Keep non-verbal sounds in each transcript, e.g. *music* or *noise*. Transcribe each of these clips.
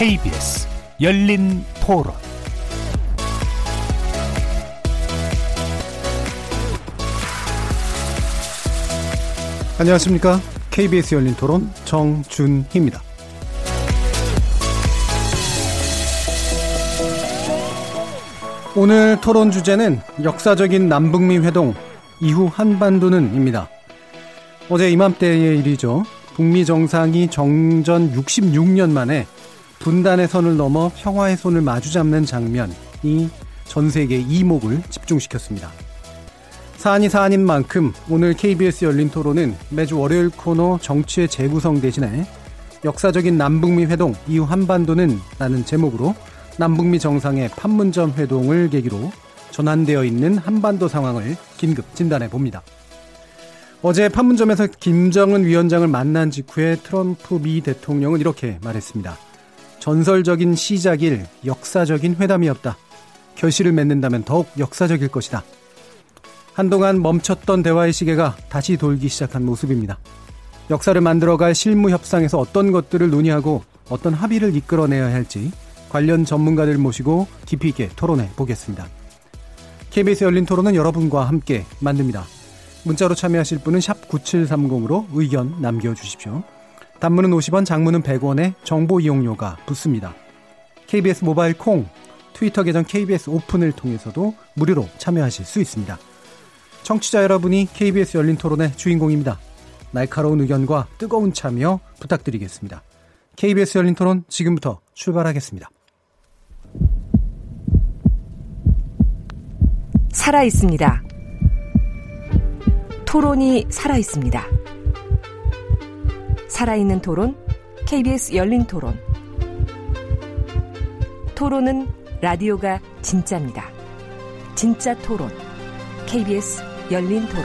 KBS 열린 토론 안녕하십니까. KBS 열린 토론 정준희입니다. 오늘 토론 주제는 역사적인 남북미 회동 이후 한반도는입니다. 어제 이맘때의 일이죠. 북미 정상이 정전 66년 만에 분단의 선을 넘어 평화의 손을 마주잡는 장면이 전 세계 이목을 집중시켰습니다. 사안이 사안인 만큼 오늘 KBS 열린 토론은 매주 월요일 코너 정치의 재구성 대신에 역사적인 남북미 회동 이후 한반도는 라는 제목으로 남북미 정상의 판문점 회동을 계기로 전환되어 있는 한반도 상황을 긴급 진단해 봅니다. 어제 판문점에서 김정은 위원장을 만난 직후에 트럼프 미 대통령은 이렇게 말했습니다. 전설적인 시작일 역사적인 회담이었다. 결실을 맺는다면 더욱 역사적일 것이다. 한동안 멈췄던 대화의 시계가 다시 돌기 시작한 모습입니다. 역사를 만들어갈 실무 협상에서 어떤 것들을 논의하고 어떤 합의를 이끌어내야 할지 관련 전문가들 모시고 깊이 있게 토론해 보겠습니다. KBS 열린 토론은 여러분과 함께 만듭니다. 문자로 참여하실 분은 9730으로 의견 남겨주십시오. 단문은 50원, 장문은 100원에 정보 이용료가 붙습니다. KBS 모바일 콩, 트위터 계정 KBS 오픈을 통해서도 무료로 참여하실 수 있습니다. 청취자 여러분이 KBS 열린 토론의 주인공입니다. 날카로운 의견과 뜨거운 참여 부탁드리겠습니다. KBS 열린 토론 지금부터 출발하겠습니다. 살아 있습니다. 토론이 살아 있습니다. 살아있는 토론, KBS 열린 토론. 토론은 라디오가 진짜입니다. 진짜 토론, KBS 열린 토론.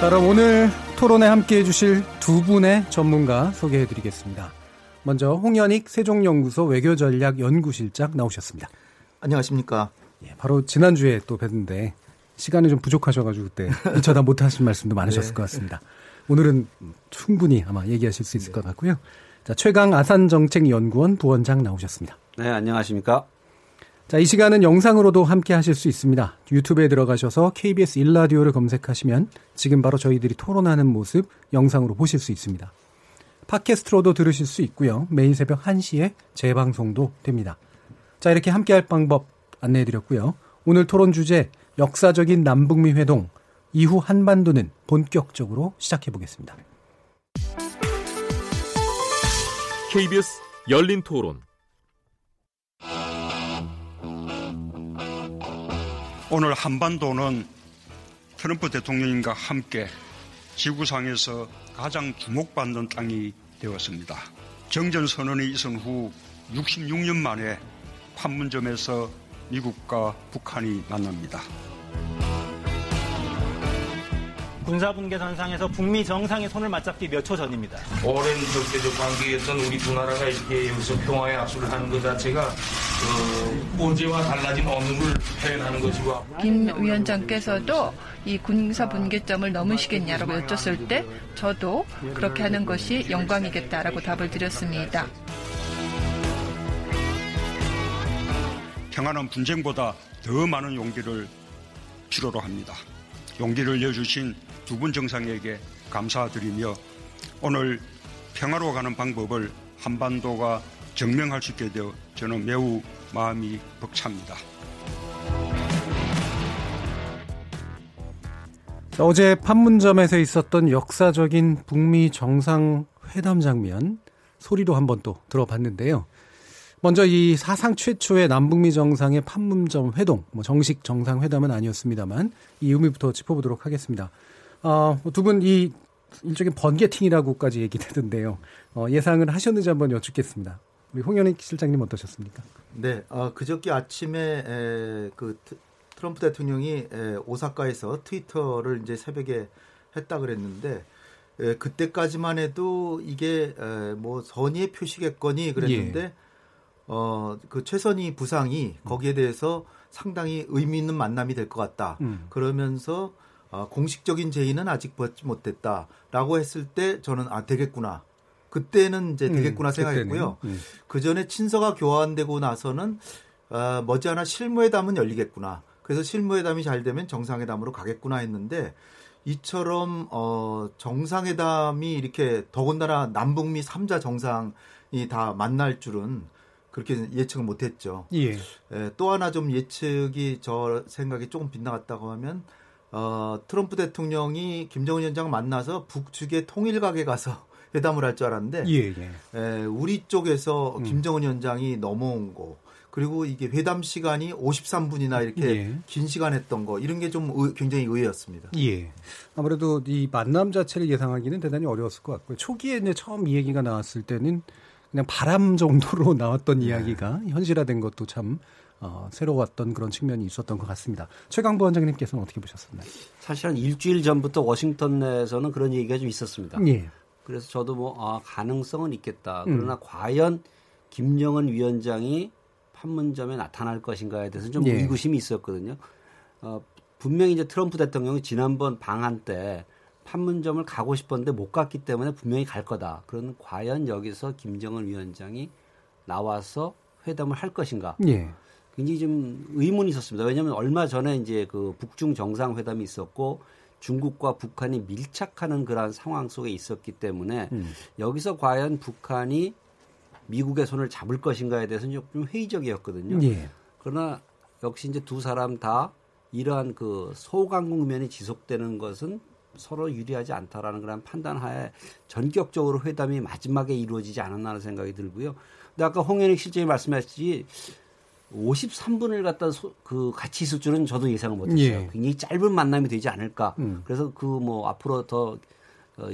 자, 그럼 오늘 토론에 함께 해주실 두 분의 전문가 소개해 드리겠습니다. 먼저 홍현익 세종연구소 외교전략연구실장 나오셨습니다. 안녕하십니까. 예, 바로 지난주에 또 뵀는데 시간이 좀 부족하셔가지고 그때 *laughs* 미처 다 못하신 말씀도 많으셨을 네. 것 같습니다. 오늘은 충분히 아마 얘기하실 수 있을 네. 것 같고요. 자, 최강 아산정책연구원 부원장 나오셨습니다. 네, 안녕하십니까. 자, 이 시간은 영상으로도 함께 하실 수 있습니다. 유튜브에 들어가셔서 KBS 일라디오를 검색하시면 지금 바로 저희들이 토론하는 모습 영상으로 보실 수 있습니다. 팟캐스트로도 들으실 수 있고요. 매일 새벽 1시에 재방송도 됩니다. 자, 이렇게 함께 할 방법 안내해 드렸고요. 오늘 토론 주제 역사적인 남북미 회동 이후 한반도는 본격적으로 시작해 보겠습니다. KBS 열린 토론 오늘 한반도는 트럼프 대통령과 함께 지구상에서 가장 주목받는 땅이 되었습니다. 정전선언이 있은 후 66년 만에 판문점에서 미국과 북한이 만납니다. 군사분계 선상에서 북미 정상의 손을 맞잡기 몇 초 전입니다. 오랜 적대적 관계였던 우리 두 나라가 이렇게 여기서 평화의 악수를 하는 것 자체가 그 어제와 달라진 어느를 표현하는 것이고 김 위원장께서도 이 군사 분계점을 넘으시겠냐라고 여쭸을 때 저도 그렇게 하는 것이 영광이겠다라고 답을 드렸습니다. 평화는 분쟁보다 더 많은 용기를 필요로 합니다. 용기를 내주신 두 분 정상에게 감사드리며 오늘 평화로 가는 방법을 한반도가 증명할 수 있게 되어 저는 매우 마음이 벅찹니다. 어제 판문점에서 있었던 역사적인 북미 정상회담 장면 소리로 한번 또 들어봤는데요. 먼저 이 사상 최초의 남북미 정상의 판문점 회동, 뭐 정식 정상 회담은 아니었습니다만 이 의미부터 짚어보도록 하겠습니다. 어, 두 분 이 일종의 번개팅이라고까지 얘기되던데요. 어, 예상을 하셨는지 한번 여쭙겠습니다. 우리 홍현익 실장님 어떠셨습니까? 네, 어, 그저께 아침에 에, 그 트럼프 대통령이 에, 오사카에서 트위터를 이제 새벽에 했다 그랬는데 에, 그때까지만 해도 이게 에, 뭐 선의의 표시겠거니 그랬는데 예. 어, 그 최선희 부상이 거기에 대해서 상당히 의미 있는 만남이 될 것 같다. 음. 그러면서 어, 공식적인 제의는 아직 받지 못했다라고 했을 때 저는 아 되겠구나. 그때는 이제 되겠구나 음, 생각했고요. 음. 그 전에 친서가 교환되고 나서는 어, 머지않아 실무회담은 열리겠구나. 그래서 실무회담이 잘 되면 정상회담으로 가겠구나 했는데 이처럼 어, 정상회담이 이렇게 더군다나 남북미 3자 정상이 다 만날 줄은 그렇게 예측을 못했죠. 예. 에, 또 하나 좀 예측이 저 생각이 조금 빗나갔다고 하면 어, 트럼프 대통령이 김정은 위원장 만나서 북측의 통일각에 가서 *laughs* 회담을 할 줄 알았는데 예, 예. 에, 우리 쪽에서 음. 김정은 위원장이 넘어온 거 그리고 이게 회담 시간이 53분이나 이렇게 예. 긴 시간 했던 거 이런 게 좀 굉장히 의외였습니다. 예. 아무래도 이 만남 자체를 예상하기는 대단히 어려웠을 것 같고요. 초기에 이제 처음 이 얘기가 나왔을 때는 그냥 바람 정도로 *laughs* 나왔던 네. 이야기가 현실화된 것도 참 어, 새로웠던 그런 측면이 있었던 것 같습니다. 최강부 원장님께서는 어떻게 보셨었나요? 사실 한 일주일 전부터 워싱턴 내에서는 그런 얘기가 좀 있었습니다. 예. 그래서 저도 뭐 아, 가능성은 있겠다. 음. 그러나 과연 김정은 위원장이 판문점에 나타날 것인가에 대해서 좀 예. 의구심이 있었거든요. 어, 분명히 이제 트럼프 대통령이 지난번 방한 때 판문점을 가고 싶었는데 못 갔기 때문에 분명히 갈 거다. 그런 과연 여기서 김정은 위원장이 나와서 회담을 할 것인가? 예. 굉장히 좀 의문이 있었습니다. 왜냐하면 얼마 전에 이제 그 북중 정상회담이 있었고 중국과 북한이 밀착하는 그러한 상황 속에 있었기 때문에 음. 여기서 과연 북한이 미국의 손을 잡을 것인가에 대해서는 좀 회의적이었거든요. 예. 그러나 역시 이제 두 사람 다 이러한 그 소강 국면이 지속되는 것은 서로 유리하지 않다라는 그런 판단하에 전격적으로 회담이 마지막에 이루어지지 않았나는 생각이 들고요. 근데 아까 홍현익 실장이 말씀하셨지 53분을 갖다 소, 그 같이 있을 줄은 저도 예상을 못했어요. 예. 굉장히 짧은 만남이 되지 않을까. 음. 그래서 그 뭐 앞으로 더 어,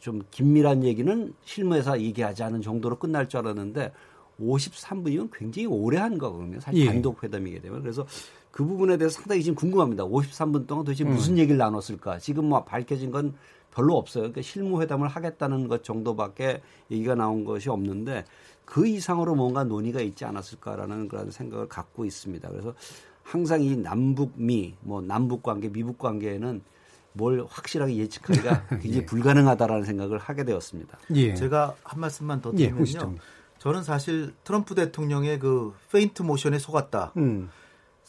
좀 긴밀한 얘기는 실무에서 얘기하지 않은 정도로 끝날 줄 알았는데 53분이면 굉장히 오래 한 거거든요. 사실 예. 단독 회담이게 되면 그래서 그 부분에 대해서 상당히 지금 궁금합니다. 53분 동안 도대체 음. 무슨 얘기를 나눴을까? 지금 뭐 밝혀진 건 별로 없어요. 그러니까 실무 회담을 하겠다는 것 정도밖에 얘기가 나온 것이 없는데 그 이상으로 뭔가 논의가 있지 않았을까라는 그런 생각을 갖고 있습니다. 그래서 항상 이 남북미, 뭐 남북 관계, 미북 관계에는 뭘 확실하게 예측하기가 *laughs* 굉장히 예. 불가능하다라는 생각을 하게 되었습니다. 예. 제가 한 말씀만 더 예, 드리면요. 홍시장. 저는 사실 트럼프 대통령의 그 페인트 모션에 속았다. 음.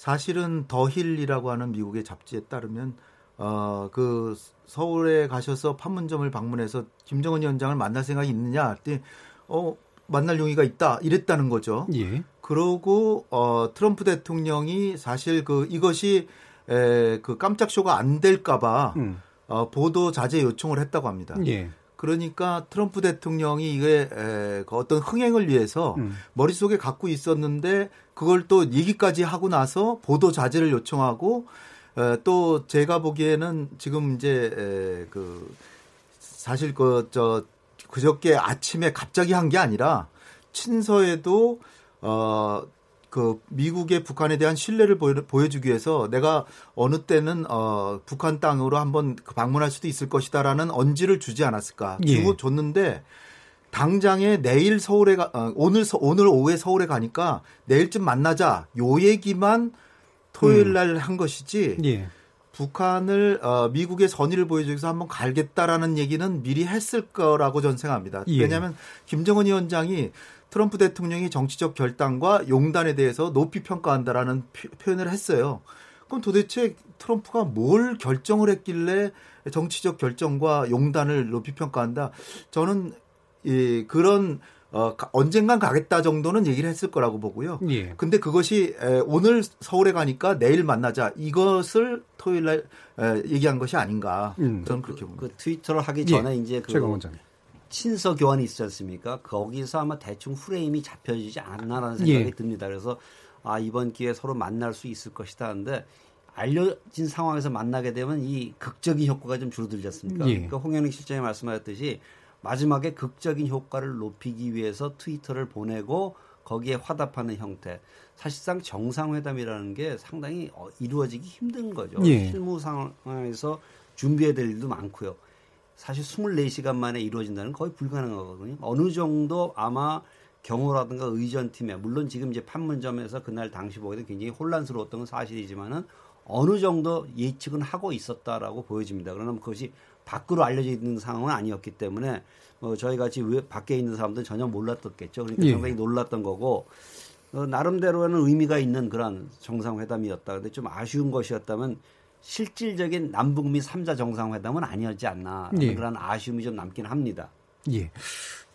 사실은 더힐이라고 하는 미국의 잡지에 따르면 어 그 서울에 가셔서 판문점을 방문해서 김정은 위원장을 만날 생각이 있느냐 했더니 어 만날 용의가 있다 이랬다는 거죠. 예. 그러고 어 트럼프 대통령이 사실 그 이것이 에 그 깜짝 쇼가 안 될까봐 음. 어 보도 자제 요청을 했다고 합니다. 예. 그러니까 트럼프 대통령이 이게 에, 그 어떤 흥행을 위해서 음. 머릿속에 갖고 있었는데 그걸 또 얘기까지 하고 나서 보도 자제를 요청하고 에, 또 제가 보기에는 지금 이제 에, 그 사실 그저 그저께 아침에 갑자기 한 게 아니라 친서에도 어 그 미국의 북한에 대한 신뢰를 보여, 보여 주기 위해서 내가 어느 때는 어 북한 땅으로 한번 그 방문할 수도 있을 것이다라는 언지를 주지 않았을까 예. 주고 줬는데 당장에 내일 서울에 가 어, 오늘 서, 오늘 오후에 서울에 가니까 내일쯤 만나자 요 얘기만 토요일 날한 것이지 예. 북한을 어, 미국의 선의를 보여주기 위해서 한번 갈겠다라는 얘기는 미리 했을 거라고 저는 생각합니다. 예. 왜냐하면 김정은 위원장이 트럼프 대통령이 정치적 결단과 용단에 대해서 높이 평가한다라는 표- 표현을 했어요. 그럼 도대체 트럼프가 뭘 결정을 했길래 정치적 결정과 용단을 높이 평가한다? 저는 이 그런 어, 가- 언젠간 가겠다 정도는 얘기를 했을 거라고 보고요. 예. 근데 그것이 에, 오늘 서울에 가니까 내일 만나자 이것을 토요일 날 에, 얘기한 것이 아닌가 음. 저는 그렇게 봅니다. 그 트위터를 하기 예. 전에 이제 그 최강 원장님. 친서 교환이 있지 않습니까? 거기서 아마 대충 프레임이 잡혀지지 않나라는 생각이 예. 듭니다. 그래서 아 이번 기회에 서로 만날 수 있을 것이다 하는데 알려진 상황에서 만나게 되면 이 극적인 효과가 좀 줄어들지 않습니까? 예. 그러니까 홍현익 실장이 말씀하셨듯이 마지막에 극적인 효과를 높이기 위해서 트위터를 보내고 거기에 화답하는 형태. 사실상 정상회담이라는 게 상당히 어, 이루어지기 힘든 거죠. 예. 실무 상황에서 준비해야 될 일도 많고요. 사실 24시간 만에 이루어진다는 건 거의 불가능하거든요. 어느 정도 아마 경호라든가 의전팀에 물론 지금 이제 판문점에서 그날 당시 보기에도 굉장히 혼란스러웠던 건 사실이지만은 어느 정도 예측은 하고 있었다라고 보여집니다. 그러나 그것이 밖으로 알려져 있는 상황은 아니었기 때문에 뭐 저희 같이 왜 밖에 있는 사람들은 전혀 몰랐었겠죠. 그러니까 예. 상당히 놀랐던 거고 어, 나름대로는 의미가 있는 그런 정상회담이었다. 근데 좀 아쉬운 것이었다면 실질적인 남북미 3자 정상회담은 아니었지 않나 예. 그런 아쉬움이 좀 남긴 합니다. 예.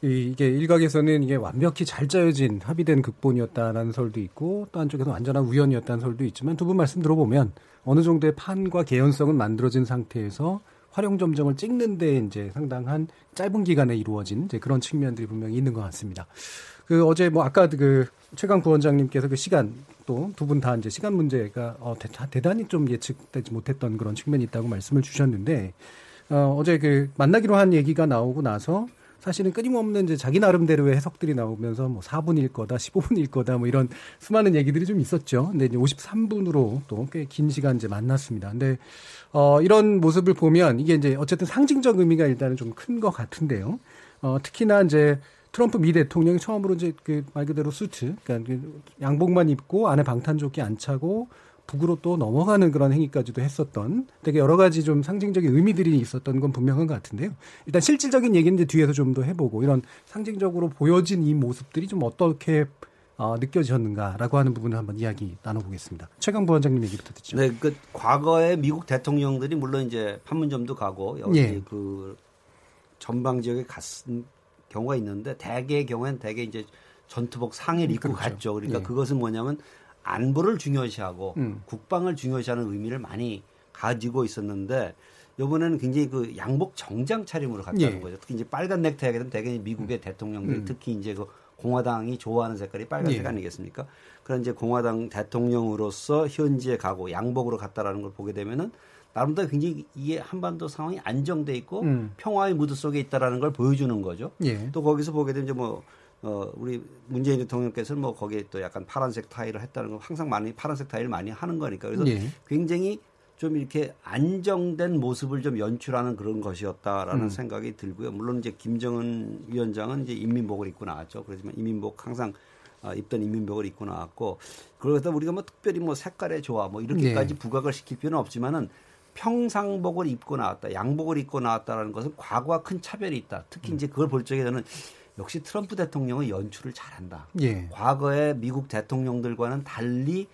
이- 이게 일각에서는 이게 완벽히 잘 짜여진 합의된 극본이었다라는 설도 있고 또 한쪽에서 완전한 우연이었다는 설도 있지만 두 분 말씀 들어보면 어느 정도의 판과 개연성은 만들어진 상태에서 활용 점정을 찍는데 이제 상당한 짧은 기간에 이루어진 이제 그런 측면들이 분명히 있는 것 같습니다. 그 어제 뭐 아까 그 최강 부원장님께서 그 시간 또 두 분 다 이제 시간 문제가 어, 대, 대단히 좀 예측되지 못했던 그런 측면이 있다고 말씀을 주셨는데 어, 어제 그 만나기로 한 얘기가 나오고 나서 사실은 끊임없는 이제 자기 나름대로의 해석들이 나오면서 뭐 4분일 거다, 15분일 거다, 뭐 이런 수많은 얘기들이 좀 있었죠. 근데 이제 53분으로 또 꽤 긴 시간 이제 만났습니다. 근데 어, 이런 모습을 보면 이게 이제 어쨌든 상징적 의미가 일단은 좀 큰 것 같은데요. 어, 특히나 이제 트럼프 미 대통령이 처음으로 이제 그 말 그대로 수트, 그러니까 그 양복만 입고 안에 방탄조끼 안 차고 북으로 또 넘어가는 그런 행위까지도 했었던 되게 여러 가지 좀 상징적인 의미들이 있었던 건 분명한 것 같은데요. 일단 실질적인 얘기는 이제 뒤에서 좀 더 해보고 이런 상징적으로 보여진 이 모습들이 좀 어떻게 어, 느껴지셨는가라고 하는 부분을 한번 이야기 나눠보겠습니다. 최강 부 원장님 얘기부터 듣죠. 네, 그 과거에 미국 대통령들이 물론 이제 판문점도 가고 여기 예. 그 전방 지역에 갔은 경우가 있는데 대개의 경우에는 대개 이제 전투복 상의를 입고 그렇죠. 갔죠. 그러니까 예. 그것은 뭐냐면 안보를 중요시하고 음. 국방을 중요시하는 의미를 많이 가지고 있었는데 이번에는 굉장히 그 양복 정장 차림으로 갔다는 예. 거죠. 특히 이제 빨간 넥타이가 되면 대개 미국의 대통령들이 음. 특히 이제 그 공화당이 좋아하는 색깔이 빨간색 예. 아니겠습니까? 그런 이제 공화당 대통령으로서 현지에 가고 양복으로 갔다라는 걸 보게 되면은 나름대로 굉장히 이게 한반도 상황이 안정돼 있고 음. 평화의 무드 속에 있다라는 걸 보여주는 거죠. 예. 또 거기서 보게 되면 이제 뭐 어, 우리 문재인 대통령께서는 뭐 거기에 또 약간 파란색 타일을 했다는 거 항상 많이 파란색 타일 많이 하는 거니까 그래서 예. 굉장히 좀 이렇게 안정된 모습을 좀 연출하는 그런 것이었다라는 음. 생각이 들고요. 물론 이제 김정은 위원장은 이제 인민복을 입고 나왔죠. 그렇지만 인민복 항상 아, 입던 인민복을 입고 나왔고 그러다 우리가 뭐 특별히 뭐 색깔의 조화 뭐 이렇게까지 네. 부각을 시킬 필요는 없지만은 평상복을 입고 나왔다, 양복을 입고 나왔다라는 것은 과거와 큰 차별이 있다. 특히 이제 그걸 볼 적에 저는 역시 트럼프 대통령은 연출을 잘한다. 예. 과거의 미국 대통령들과는 달리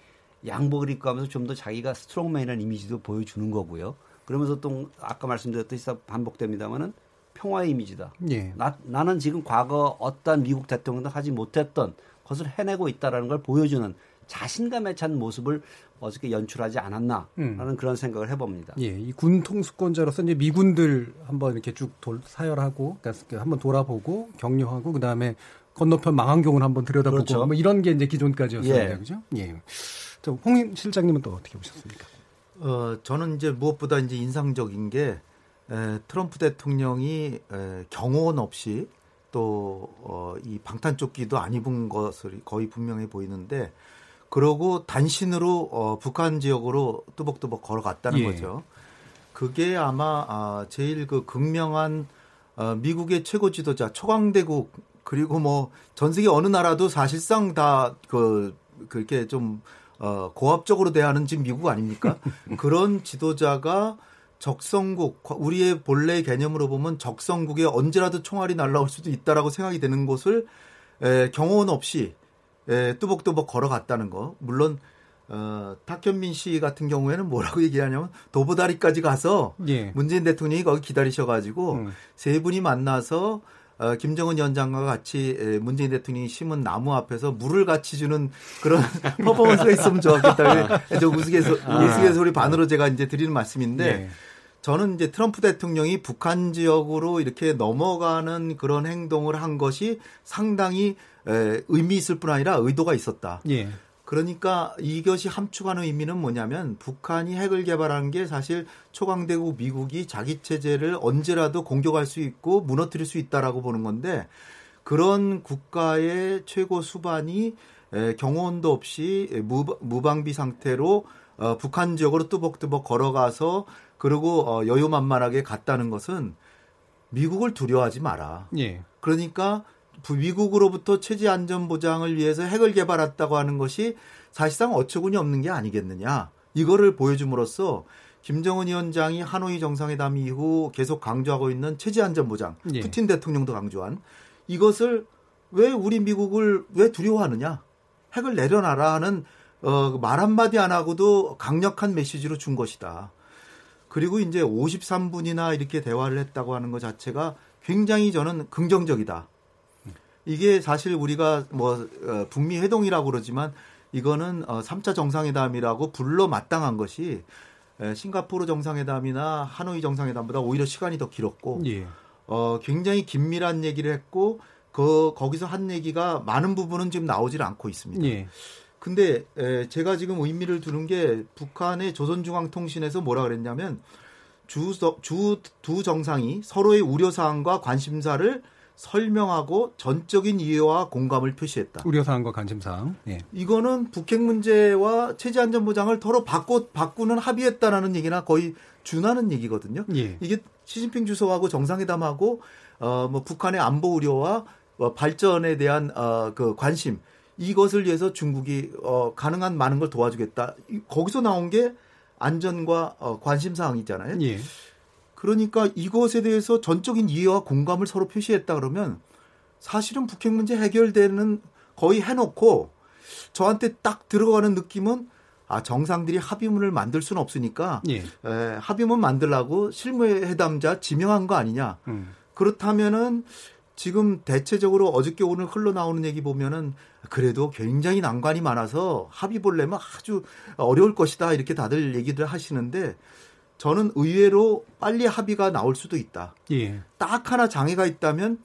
양복을 입고 하면서 좀 더 자기가 스트롱맨이라는 이미지도 보여주는 거고요. 그러면서 또 아까 말씀드렸듯이 반복됩니다만은 평화의 이미지다. 예. 나, 나는 지금 과거 어떤 미국 대통령도 하지 못했던 것을 해내고 있다라는 걸 보여주는 자신감에 찬 모습을 어저께 연출하지 않았나라는 음. 그런 생각을 해봅니다. 예, 이 군 통수권자로서 이제 미군들 한번 이렇게 쭉 돌, 사열하고, 그러니까 한번 돌아보고 격려하고, 그 다음에 건너편 망원경을 한번 들여다보고, 그렇죠. 뭐 이런 게 이제 기존까지였습니다, 예. 그죠? 예. 저홍 실장님은 또 어떻게 보셨습니까? 어, 저는 이제 무엇보다 이제 인상적인 게 에, 트럼프 대통령이 에, 경호원 없이 또 어, 이 방탄조끼도 안 입은 것을 거의 분명해 보이는데 그러고 단신으로 어, 북한 지역으로 뚜벅뚜벅 걸어갔다는 예. 거죠. 그게 아마 아, 제일 그 극명한 어, 미국의 최고 지도자 초강대국 그리고 뭐 전 세계 어느 나라도 사실상 다 그 그렇게 좀 어, 고압적으로 대하는 지금 미국 아닙니까? *laughs* 그런 지도자가 적성국 우리의 본래 개념으로 보면 적성국에 언제라도 총알이 날라올 수도 있다라고 생각이 되는 곳을 에, 경호원 없이 에, 뚜벅뚜벅 걸어갔다는 거. 물론 어, 탁현민 씨 같은 경우에는 뭐라고 *laughs* 얘기하냐면 도보다리까지 가서 예. 문재인 대통령이 거기 기다리셔가지고 음. 세 분이 만나서 어, 김정은 위원장과 같이 에, 문재인 대통령이 심은 나무 앞에서 물을 같이 주는 그런 *laughs* 퍼포먼스가 있으면 좋았겠다. 저 우스갯소, 우스갯소리 반으로 제가 이제 드리는 말씀인데 예. 저는 이제 트럼프 대통령이 북한 지역으로 이렇게 넘어가는 그런 행동을 한 것이 상당히 에, 의미 있을 뿐 아니라 의도가 있었다. 예. 그러니까 이것이 함축하는 의미는 뭐냐면 북한이 핵을 개발한 게 사실 초강대국 미국이 자기 체제를 언제라도 공격할 수 있고 무너뜨릴 수 있다라고 보는 건데 그런 국가의 최고 수반이 에, 경호원도 없이 무, 무방비 상태로 어, 북한 지역으로 뚜벅뚜벅 걸어가서 그리고 어, 여유만만하게 갔다는 것은 미국을 두려워하지 마라. 예. 그러니까 부- 미국으로부터 체제 안전 보장을 위해서 핵을 개발했다고 하는 것이 사실상 어처구니 없는 게 아니겠느냐. 이거를 보여줌으로써 김정은 위원장이 하노이 정상회담 이후 계속 강조하고 있는 체제 안전 보장, 예. 푸틴 대통령도 강조한 이것을 왜 우리 미국을 왜 두려워하느냐? 핵을 내려놔라는 어, 말 한마디 안 하고도 강력한 메시지로 준 것이다. 그리고 이제 53분이나 이렇게 대화를 했다고 하는 것 자체가 굉장히 저는 긍정적이다. 이게 사실 우리가 뭐 어, 북미 회동이라고 그러지만 이거는 어, 3차 정상회담이라고 불러 마땅한 것이 에, 싱가포르 정상회담이나 하노이 정상회담보다 오히려 시간이 더 길었고 예. 어, 굉장히 긴밀한 얘기를 했고 그 거기서 한 얘기가 많은 부분은 지금 나오질 않고 있습니다. 예. 근데 에, 제가 지금 의미를 두는 게 북한의 조선중앙통신에서 뭐라 그랬냐면 주주 두 정상이 서로의 우려 사항과 관심사를 설명하고 전적인 이해와 공감을 표시했다. 우려사항과 관심사항. 예. 이거는 북핵 문제와 체제 안전 보장을 서로 바꿔 바꾸는 합의했다라는 얘기나 거의 준하는 얘기거든요. 예. 이게 시진핑 주석하고 정상회담하고 어 뭐 북한의 안보 우려와 어, 발전에 대한 어 그 관심 이것을 위해서 중국이 어 가능한 많은 걸 도와주겠다. 이- 거기서 나온 게 안전과 어 관심 사항이잖아요. 예. 그러니까 이것에 대해서 전적인 이해와 공감을 서로 표시했다 그러면 사실은 북핵 문제 해결되는 거의 해놓고 저한테 딱 들어가는 느낌은 아 정상들이 합의문을 만들 수는 없으니까 예. 에, 합의문 만들라고 실무회담자 지명한 거 아니냐. 음. 그렇다면은 지금 대체적으로 어저께 오늘 흘러나오는 얘기 보면은 그래도 굉장히 난관이 많아서 합의 보려면 아주 어려울 것이다 이렇게 다들 얘기들 하시는데 저는 의외로 빨리 합의가 나올 수도 있다. 예. 딱 하나 장애가 있다면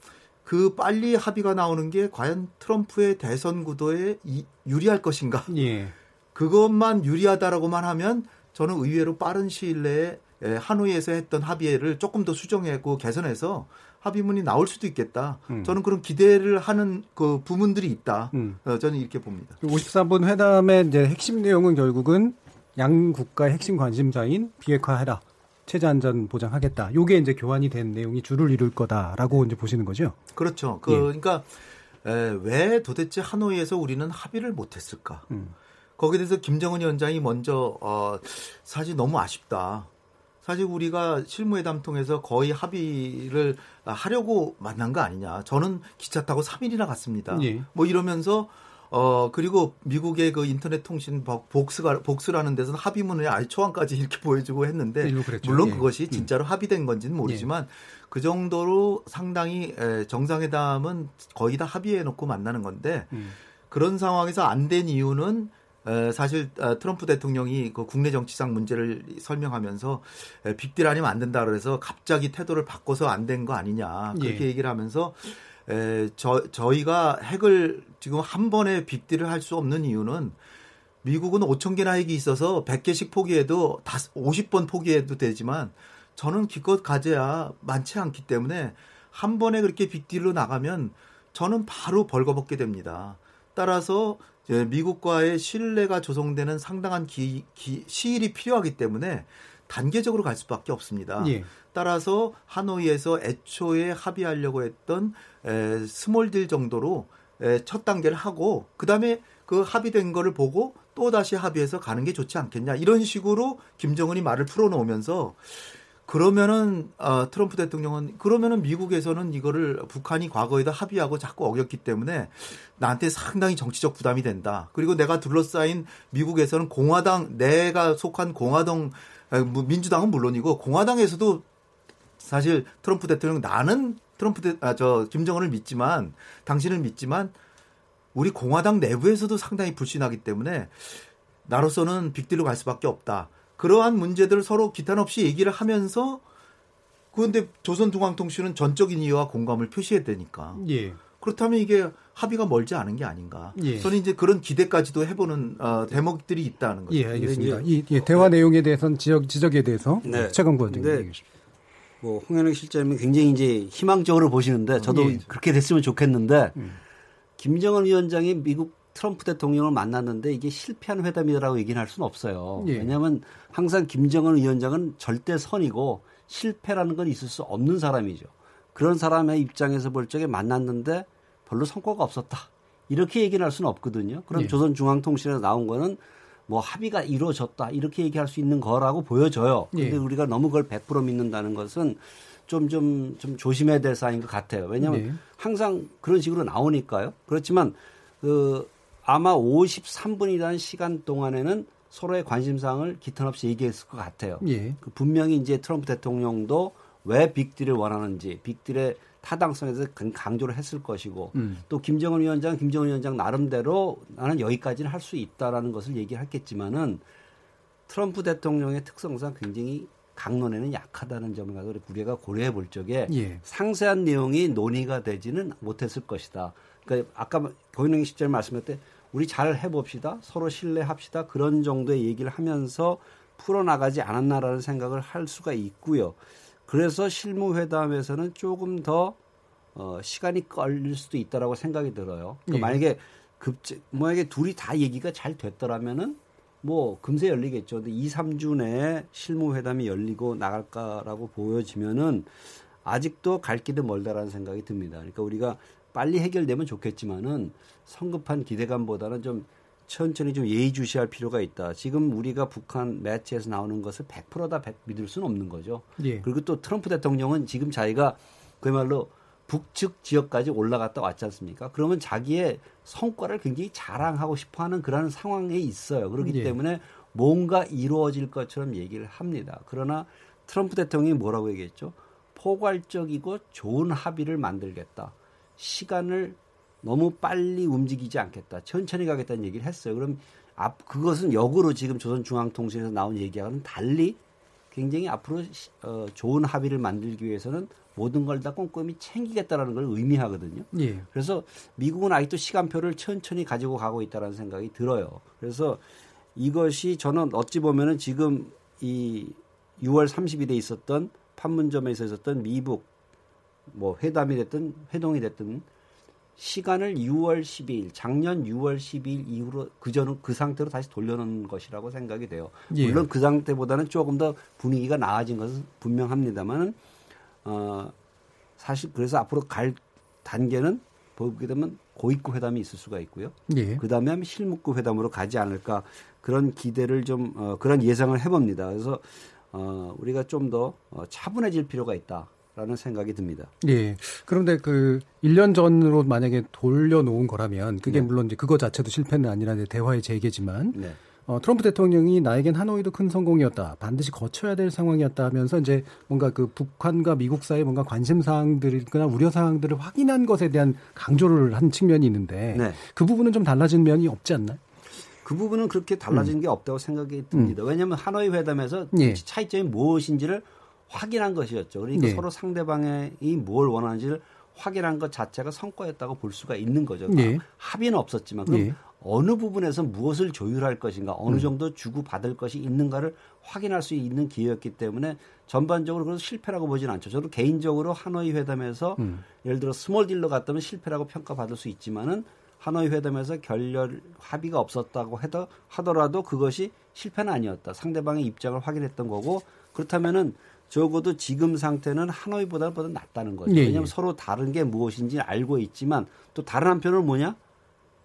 그 빨리 합의가 나오는 게 과연 트럼프의 대선 구도에 이- 유리할 것인가? 예. 그것만 유리하다라고만 하면 저는 의외로 빠른 시일 내에 에, 하노이에서 했던 합의를 조금 더 수정하고 개선해서 합의문이 나올 수도 있겠다. 음. 저는 그런 기대를 하는 그 부분들이 있다. 음. 어, 저는 이렇게 봅니다. 54분 회담의 이제 핵심 내용은 결국은 양 국가의 핵심 관심사인 비핵화해라. 체제 안전 보장하겠다. 요게 이제 교환이 된 내용이 주를 이룰 거다라고 이제 보시는 거죠. 그렇죠. 그, 예. 그러니까 에, 왜 도대체 하노이에서 우리는 합의를 못 했을까? 음. 거기에 대해서 김정은 위원장이 먼저 어, 사실 너무 아쉽다. 사실 우리가 실무회담 통해서 거의 합의를 하려고 만난 거 아니냐. 저는 기차 타고 3일이나 갔습니다. 예. 뭐 이러면서 어 그리고 미국의 그 인터넷 통신 복- 복스가 복스라는 데서는 합의문을 아예 초안까지 이렇게 *laughs* 보여주고 했는데. 물론 예. 그것이 음. 진짜로 합의된 건지는 모르지만 그 정도로 상당히 에, 정상회담은 거의 다 합의해 놓고 만나는 건데 음. 그런 상황에서 안 된 이유는 에, 사실 아, 트럼프 대통령이 그 국내 정치상 문제를 설명하면서 에, 빅딜 아니면 안 된다 그래서 갑자기 태도를 바꿔서 안 된 거 아니냐 그렇게 예. 얘기를 하면서 에, 저, 저희가 핵을 지금 한 번에 빅딜을 할 수 없는 이유는 미국은 5천 개나 핵이 있어서 100개씩 포기해도 다 50번 포기해도 되지만 저는 기껏 가져야 많지 않기 때문에 한 번에 그렇게 빅딜로 나가면 저는 바로 벌거벗게 됩니다. 따라서 미국과의 신뢰가 조성되는 상당한 기, 기- 시일이 필요하기 때문에 단계적으로 갈 수밖에 없습니다. 예. 따라서 하노이에서 애초에 합의하려고 했던 에, small deal 정도로 에, 첫 단계를 하고 그다음에 그 합의된 거를 보고 또 다시 합의해서 가는 게 좋지 않겠냐 이런 식으로 김정은이 말을 풀어놓으면서 그러면은 어, 트럼프 대통령은 그러면은 미국에서는 이거를 북한이 과거에도 합의하고 자꾸 어겼기 때문에 나한테 상당히 정치적 부담이 된다. 그리고 내가 둘러싸인 미국에서는 공화당 내가 속한 공화당 아, 뭐 민주당은 물론이고 공화당에서도 사실 트럼프 대통령 나는 트럼프 대, 아, 저 김정은을 믿지만 당신을 믿지만 우리 공화당 내부에서도 상당히 불신하기 때문에 나로서는 빅딜로 갈 수밖에 없다. 그러한 문제들을 서로 기탄 없이 얘기를 하면서 그런데 조선중앙통신은 전적인 이해와 공감을 표시해야 되니까 예. 그렇다면 이게 합의가 멀지 않은 게 아닌가. 예. 저는 이제 그런 기대까지도 해보는 어, 대목들이 있다는 거죠. 예, 알겠습니다. 예. 이 예, 대화 내용에 대해서는 지적 지적에 대해서 네. 최강 부원장님 네. 얘기해 주십시오. 뭐 홍현욱 실장님은 굉장히 이제 희망적으로 보시는데 저도 예. 그렇게 됐으면 좋겠는데 음. 김정은 위원장이 미국 트럼프 대통령을 만났는데 이게 실패한 회담이라고 얘기는 할 수는 없어요. 예. 왜냐하면 항상 김정은 위원장은 절대 선이고 실패라는 건 있을 수 없는 사람이죠. 그런 사람의 입장에서 볼 적에 만났는데 별로 성과가 없었다. 이렇게 얘기는 할 수는 없거든요. 그럼 예. 조선중앙통신에서 나온 거는 뭐 합의가 이루어졌다 이렇게 얘기할 수 있는 거라고 보여져요. 근데 예. 우리가 너무 그걸 100% 믿는다는 것은 좀 좀 좀 조심해야 될 사안인 것 같아요. 왜냐하면 네. 항상 그런 식으로 나오니까요. 그렇지만 그 아마 53분이라는 시간 동안에는 서로의 관심사항을 기탄 없이 얘기했을 것 같아요. 예. 그 분명히 이제 트럼프 대통령도 왜 빅딜을 원하는지 빅딜의 타당성에 대해서 강- 강조를 했을 것이고 음. 또 김정은 위원장, 김정은 위원장 나름대로 나는 여기까지는 할 수 있다라는 것을 얘기했겠지만은 트럼프 대통령의 특성상 굉장히 강론에는 약하다는 점을 가지고 우리 우리가 고려해 볼 적에 예. 상세한 내용이 논의가 되지는 못했을 것이다. 그러니까 아까 고인영 시절 말씀할 때 우리 잘 해봅시다. 서로 신뢰합시다. 그런 정도의 얘기를 하면서 풀어나가지 않았나라는 생각을 할 수가 있고요. 그래서 실무회담에서는 조금 더 어, 시간이 걸릴 수도 있다라고 생각이 들어요. 그러니까 예. 만약에 급제, 만약에 둘이 다 얘기가 잘 됐더라면은 뭐 금세 열리겠죠. 근데 2, 3주 내에 실무회담이 열리고 나갈까라고 보여지면은 아직도 갈 길은 멀다라는 생각이 듭니다. 그러니까 우리가 빨리 해결되면 좋겠지만은 성급한 기대감보다는 좀 천천히 좀 예의주시할 필요가 있다. 지금 우리가 북한 매체에서 나오는 것을 100%다 믿을 수는 없는 거죠. 예. 그리고 또 트럼프 대통령은 지금 자기가 그야말로 북측 지역까지 올라갔다 왔지 않습니까? 그러면 자기의 성과를 굉장히 자랑하고 싶어 하는 그런 상황에 있어요. 그렇기 예. 때문에 뭔가 이루어질 것처럼 얘기를 합니다. 그러나 트럼프 대통령이 뭐라고 얘기했죠? 포괄적이고 좋은 합의를 만들겠다. 시간을 너무 빨리 움직이지 않겠다. 천천히 가겠다는 얘기를 했어요. 그럼 앞 그것은 역으로 지금 조선중앙통신에서 나온 얘기와는 달리 굉장히 앞으로 시- 어, 좋은 합의를 만들기 위해서는 모든 걸 다 꼼꼼히 챙기겠다라는 걸 의미하거든요. 예. 그래서 미국은 아직도 시간표를 천천히 가지고 가고 있다는 생각이 들어요. 그래서 이것이 저는 어찌 보면은 지금 이 6월 30일에 있었던 판문점에서 있었던 미북 뭐 회담이 됐든 회동이 됐든 시간을 6월 12일 작년 6월 12일 이후로 그전은 그 상태로 다시 돌려놓은 것이라고 생각이 돼요. 예. 물론 그 상태보다는 조금 더 분위기가 나아진 것은 분명합니다만은 어 사실 그래서 앞으로 갈 단계는 보게 되면 고위급 회담이 있을 수가 있고요. 예. 그 다음에 하면 실무급 회담으로 가지 않을까 그런 기대를 좀 어, 그런 예상을 해봅니다. 그래서 어, 우리가 좀더 어, 차분해질 필요가 있다 라는 생각이 듭니다. 예. 그런데 그 1년 전으로 만약에 돌려놓은 거라면 그게 네. 물론 이제 그거 자체도 실패는 아니라 대화의 재개지만 네. 어, 트럼프 대통령이 나에겐 하노이도 큰 성공이었다. 반드시 거쳐야 될 상황이었다 하면서 이제 뭔가 그 북한과 미국 사이의 뭔가 관심 사항들이거나 우려 사항들을 확인한 것에 대한 강조를 한 측면이 있는데 네. 그 부분은 좀 달라진 면이 없지 않나요? 그 부분은 그렇게 달라진 게 없다고 생각이 듭니다. 왜냐하면 하노이 회담에서 음. 예. 차이점이 무엇인지를 확인한 것이었죠. 그러니까 예. 서로 상대방이 뭘 원하는지를 확인한 것 자체가 성과였다고 볼 수가 있는 거죠. 예. 합의는 없었지만 그럼 예. 어느 부분에서 무엇을 조율할 것인가, 어느 음. 정도 주고 받을 것이 있는가를 확인할 수 있는 기회였기 때문에 전반적으로 그래서 실패라고 보진 않죠. 저도 개인적으로 하노이 회담에서 음. 예를 들어 small deal로 갔다면 실패라고 평가받을 수 있지만은 하노이 회담에서 결렬 합의가 없었다고 해도 하더라도 그것이 실패는 아니었다. 상대방의 입장을 확인했던 거고 그렇다면은 적어도 지금 상태는 하노이보다 보다 낫다는 거죠. 예, 왜냐하면 예. 서로 다른 게 무엇인지 알고 있지만 또 다른 한편은 뭐냐?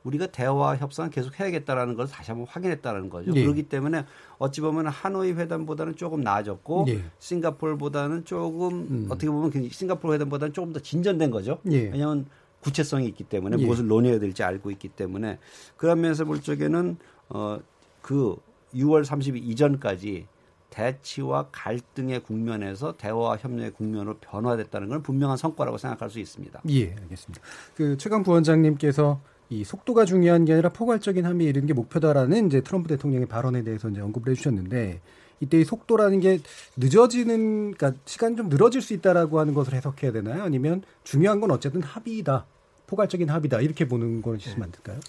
우리가 대화 협상을 계속 해야겠다라는 걸 다시 한번 확인했다라는 거죠. 예. 그렇기 때문에 어찌 보면 하노이 회담보다는 조금 나아졌고 예. 싱가포르보다는 조금 음. 어떻게 보면 그 싱가포르 회담보다는 조금 더 진전된 거죠. 예. 왜냐하면 구체성이 있기 때문에 예. 무엇을 논의해야 될지 알고 있기 때문에 그런 면에서 볼 적에는 어 그 6월 30일 이전까지 대치와 갈등의 국면에서 대화와 협력의 국면으로 변화됐다는 건 분명한 성과라고 생각할 수 있습니다. 예, 알겠습니다. 그 최강 부원장님께서 이 속도가 중요한 게 아니라 포괄적인 합의에 이르는 게 목표다라는 이제 트럼프 대통령의 발언에 대해서 이제 언급을 해주셨는데 이때 이 속도라는 게 늦어지는 그러니까 시간이 좀 늘어질 수 있다라고 하는 것을 해석해야 되나요? 아니면 중요한 건 어쨌든 합의다, 포괄적인 합의다 이렇게 보는 것이면 안 될까요?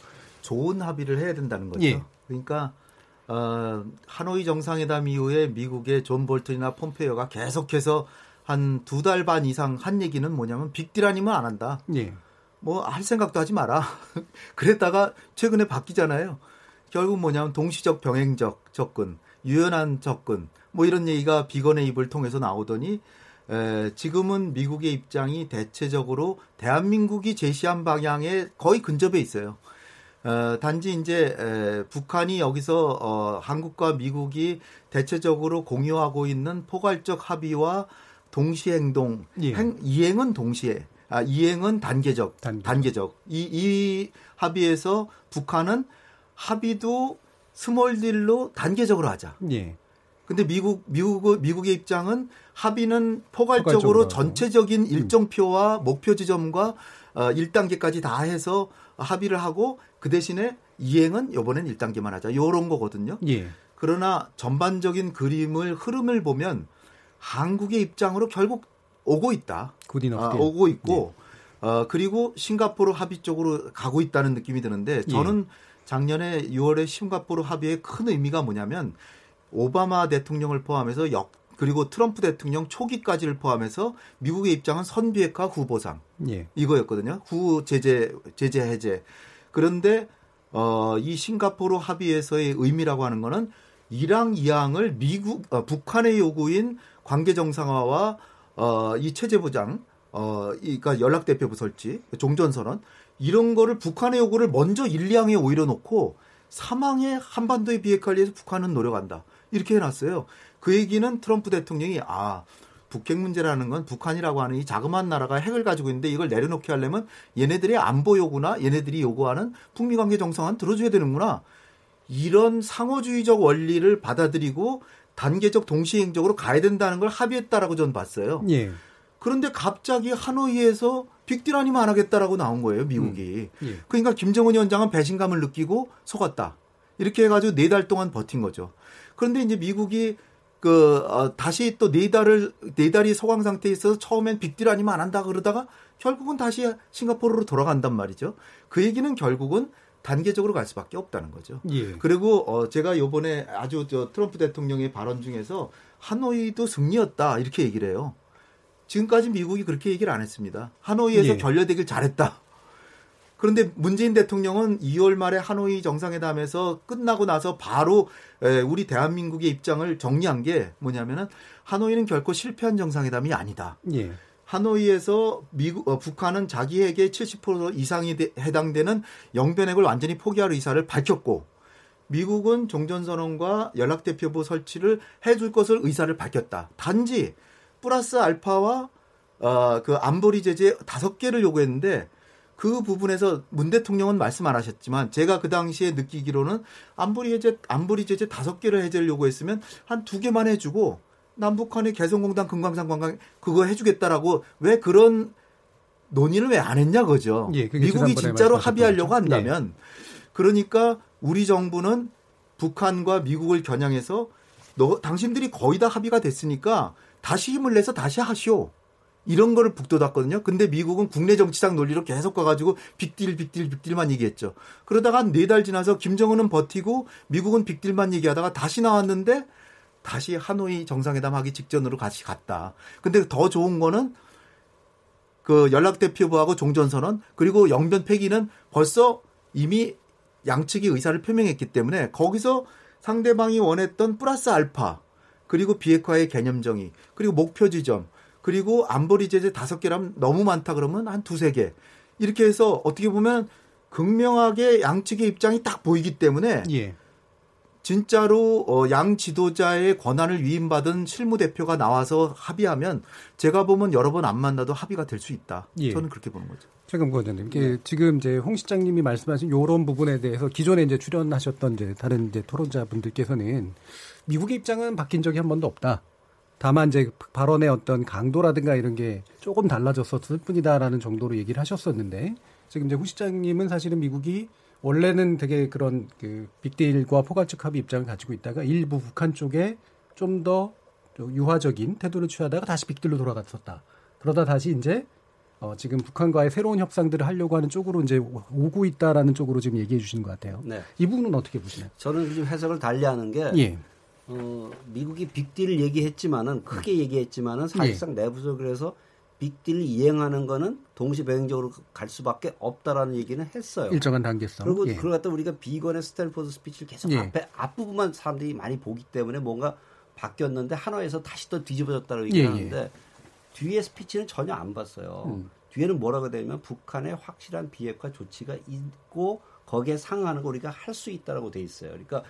좋은 합의를 해야 된다는 거죠. 예. 그러니까 어, 하노이 정상회담 이후에 미국의 존 볼튼이나 폼페이오가 계속해서 한 두 달 반 이상 한 얘기는 뭐냐면 빅딜 아니면 안 한다. 예, 뭐할 생각도 하지 마라. *laughs* 그랬다가 최근에 바뀌잖아요. 결국 뭐냐면 동시적 병행적 접근, 유연한 접근, 뭐 이런 얘기가 비건의 입을 통해서 나오더니 에, 지금은 미국의 입장이 대체적으로 대한민국이 제시한 방향에 거의 근접해 있어요. 어, 단지 이제 에, 북한이 여기서 어, 한국과 미국이 대체적으로 공유하고 있는 포괄적 합의와 동시 행동, 예. 행, 이행은 동시에, 아, 이행은 단계적, 단계적. 이, 이 합의에서 북한은 합의도 small deal로 단계적으로 하자. 예. 근데 미국 미국 미국의 입장은 합의는 포괄적으로 포괄적으로. 전체적인 일정표와 목표 지점과 어, 1단계까지 다 해서 합의를 하고 그 대신에 이행은 이번엔 1단계만 하자. 요런 거거든요. 예. 그러나 전반적인 그림을 흐름을 보면 한국의 입장으로 결국 오고 있다. 아, 딜. 오고 있고 어 그리고 싱가포르 합의 쪽으로 가고 있다는 느낌이 드는데 저는 작년에 6월에 싱가포르 합의의 큰 의미가 뭐냐면 오바마 대통령을 포함해서 역 그리고 트럼프 대통령 초기까지를 포함해서 미국의 입장은 선비핵화 후보상 예. 이거였거든요. 후 제재 제재 해제. 그런데 어, 이 싱가포르 합의에서의 의미라고 하는 거는 이랑 이항을 미국 어, 북한의 요구인 관계 정상화와 어, 이 체제 보장 어, 이, 그러니까 연락 대표부 설치, 종전 선언 이런 거를 북한의 요구를 먼저 일리항에 오히려 놓고 사망의 한반도의 비핵화를 위해서 북한은 노력한다. 이렇게 해놨어요. 그 얘기는 트럼프 대통령이 아 북핵 문제라는 건 북한이라고 하는 이 자그마한 나라가 핵을 가지고 있는데 이걸 내려놓게 하려면 얘네들의 안보 요구나 얘네들이 요구하는 북미 관계 정상화는 들어줘야 되는구나. 이런 상호주의적 원리를 받아들이고 단계적 동시행적으로 가야 된다는 걸 합의했다라고 저는 봤어요. 예. 그런데 갑자기 하노이에서 빅딜 아니면 안 하겠다라고 나온 거예요, 미국이. 예. 그러니까 김정은 위원장은 배신감을 느끼고 속았다. 이렇게 해가지고 네 달 동안 버틴 거죠. 그런데 이제 미국이 그 어, 다시 또 네 달을 네 달이 소강 상태에 있어서 처음엔 빅딜 아니면 안 한다 그러다가 결국은 다시 싱가포르로 돌아간단 말이죠. 그 얘기는 결국은 단계적으로 갈 수밖에 없다는 거죠. 예. 그리고 어 제가 요번에 아주 저 트럼프 대통령의 발언 중에서 하노이도 승리였다 이렇게 얘기를 해요. 지금까지 미국이 그렇게 얘기를 안 했습니다. 하노이에서 예. 결려되길 잘했다. 그런데 문재인 대통령은 2월 말에 하노이 정상회담에서 끝나고 나서 바로 에, 우리 대한민국의 입장을 정리한 게 뭐냐면은 하노이는 결코 실패한 정상회담이 아니다. 예. 하노이에서 미국 어, 북한은 자기에게 70% 이상이 되- 해당되는 영변핵을 완전히 포기할 의사를 밝혔고 미국은 종전선언과 연락대표부 설치를 해줄 것을 의사를 밝혔다. 단지 플러스 알파와 어, 그 안보리 제재 다섯 개를 요구했는데 그 부분에서 문 대통령은 말씀 안 하셨지만 제가 그 당시에 느끼기로는 안보리 제재 안보리 제재 다섯 개를 해제를 요구했으면 한 두 개만 해주고 남북한의 개성공단 금강산 관광 그거 해주겠다라고 왜 그런 논의를 왜 안 했냐 그죠. 예, 미국이 진짜로 합의하려고 거죠. 네. 한다면 그러니까 우리 정부는 북한과 미국을 겨냥해서 너 당신들이 거의 다 합의가 됐으니까 다시 힘을 내서 다시 하시오. 이런 거를 북돋았거든요. 근데 미국은 국내 정치상 논리로 계속 가가지고 빅딜, 빅딜, 빅딜만 얘기했죠. 그러다가 네달 지나서 김정은은 버티고 미국은 빅딜만 얘기하다가 다시 나왔는데 다시 하노이 정상회담 하기 직전으로 같이 갔다. 근데 더 좋은 거는 그 연락대표부하고 종전선언 그리고 영변 폐기는 벌써 이미 양측이 의사를 표명했기 때문에 거기서 상대방이 원했던 플러스 알파 그리고 비핵화의 개념 정의 그리고 목표 지점 그리고 안보리 제재 다섯 개라면 너무 많다 그러면 한 두세 개 이렇게 해서 어떻게 보면 극명하게 양측의 입장이 딱 보이기 때문에 예. 진짜로 어, 양 지도자의 권한을 위임받은 실무 대표가 나와서 합의하면 제가 보면 여러 번 안 만나도 합의가 될 수 있다. 예. 저는 그렇게 보는 거죠. 최근 부원장님, 이게 지금 이제 홍 실장님이 말씀하신 요런 부분에 대해서 기존에 이제 출연하셨던 이제 다른 이제 토론자분들께서는 미국의 입장은 바뀐 적이 한 번도 없다. 다만 이제 발언의 어떤 강도라든가 이런 게 조금 달라졌었을 뿐이다라는 정도로 얘기를 하셨었는데 지금 이제 홍 실장님은 사실은 미국이 원래는 되게 그런 그 빅딜과 포괄적 합의 입장을 가지고 있다가 일부 북한 쪽에 좀 더 유화적인 태도를 취하다가 다시 빅딜로 돌아갔었다. 그러다 다시 이제 어, 지금 북한과의 새로운 협상들을 하려고 하는 쪽으로 이제 오고 있다라는 쪽으로 지금 얘기해 주시는 것 같아요. 네. 이 부분은 어떻게 보시나요? 저는 좀 해석을 달리하는 게 예. 어, 미국이 빅딜을 얘기했지만은 크게 얘기했지만은 사실상 내부적으로 그래서 빅딜 이행하는 거는 동시병행적으로 갈 수밖에 없다라는 얘기는 했어요. 일정한 단계성. 그리고 예. 그걸 갖다 우리가 비건의 스탠포드 speech를 계속 예. 앞에 앞부분만 사람들이 많이 보기 때문에 뭔가 바뀌었는데 하나에서 다시 또 뒤집어졌다고 예, 얘기하는데 뒤에 스피치는 전혀 안 봤어요. 음. 뒤에는 뭐라고 되냐면 북한의 확실한 비핵화 조치가 있고 거기에 상응하는 거 우리가 할 수 있다라고 돼 있어요. 그러니까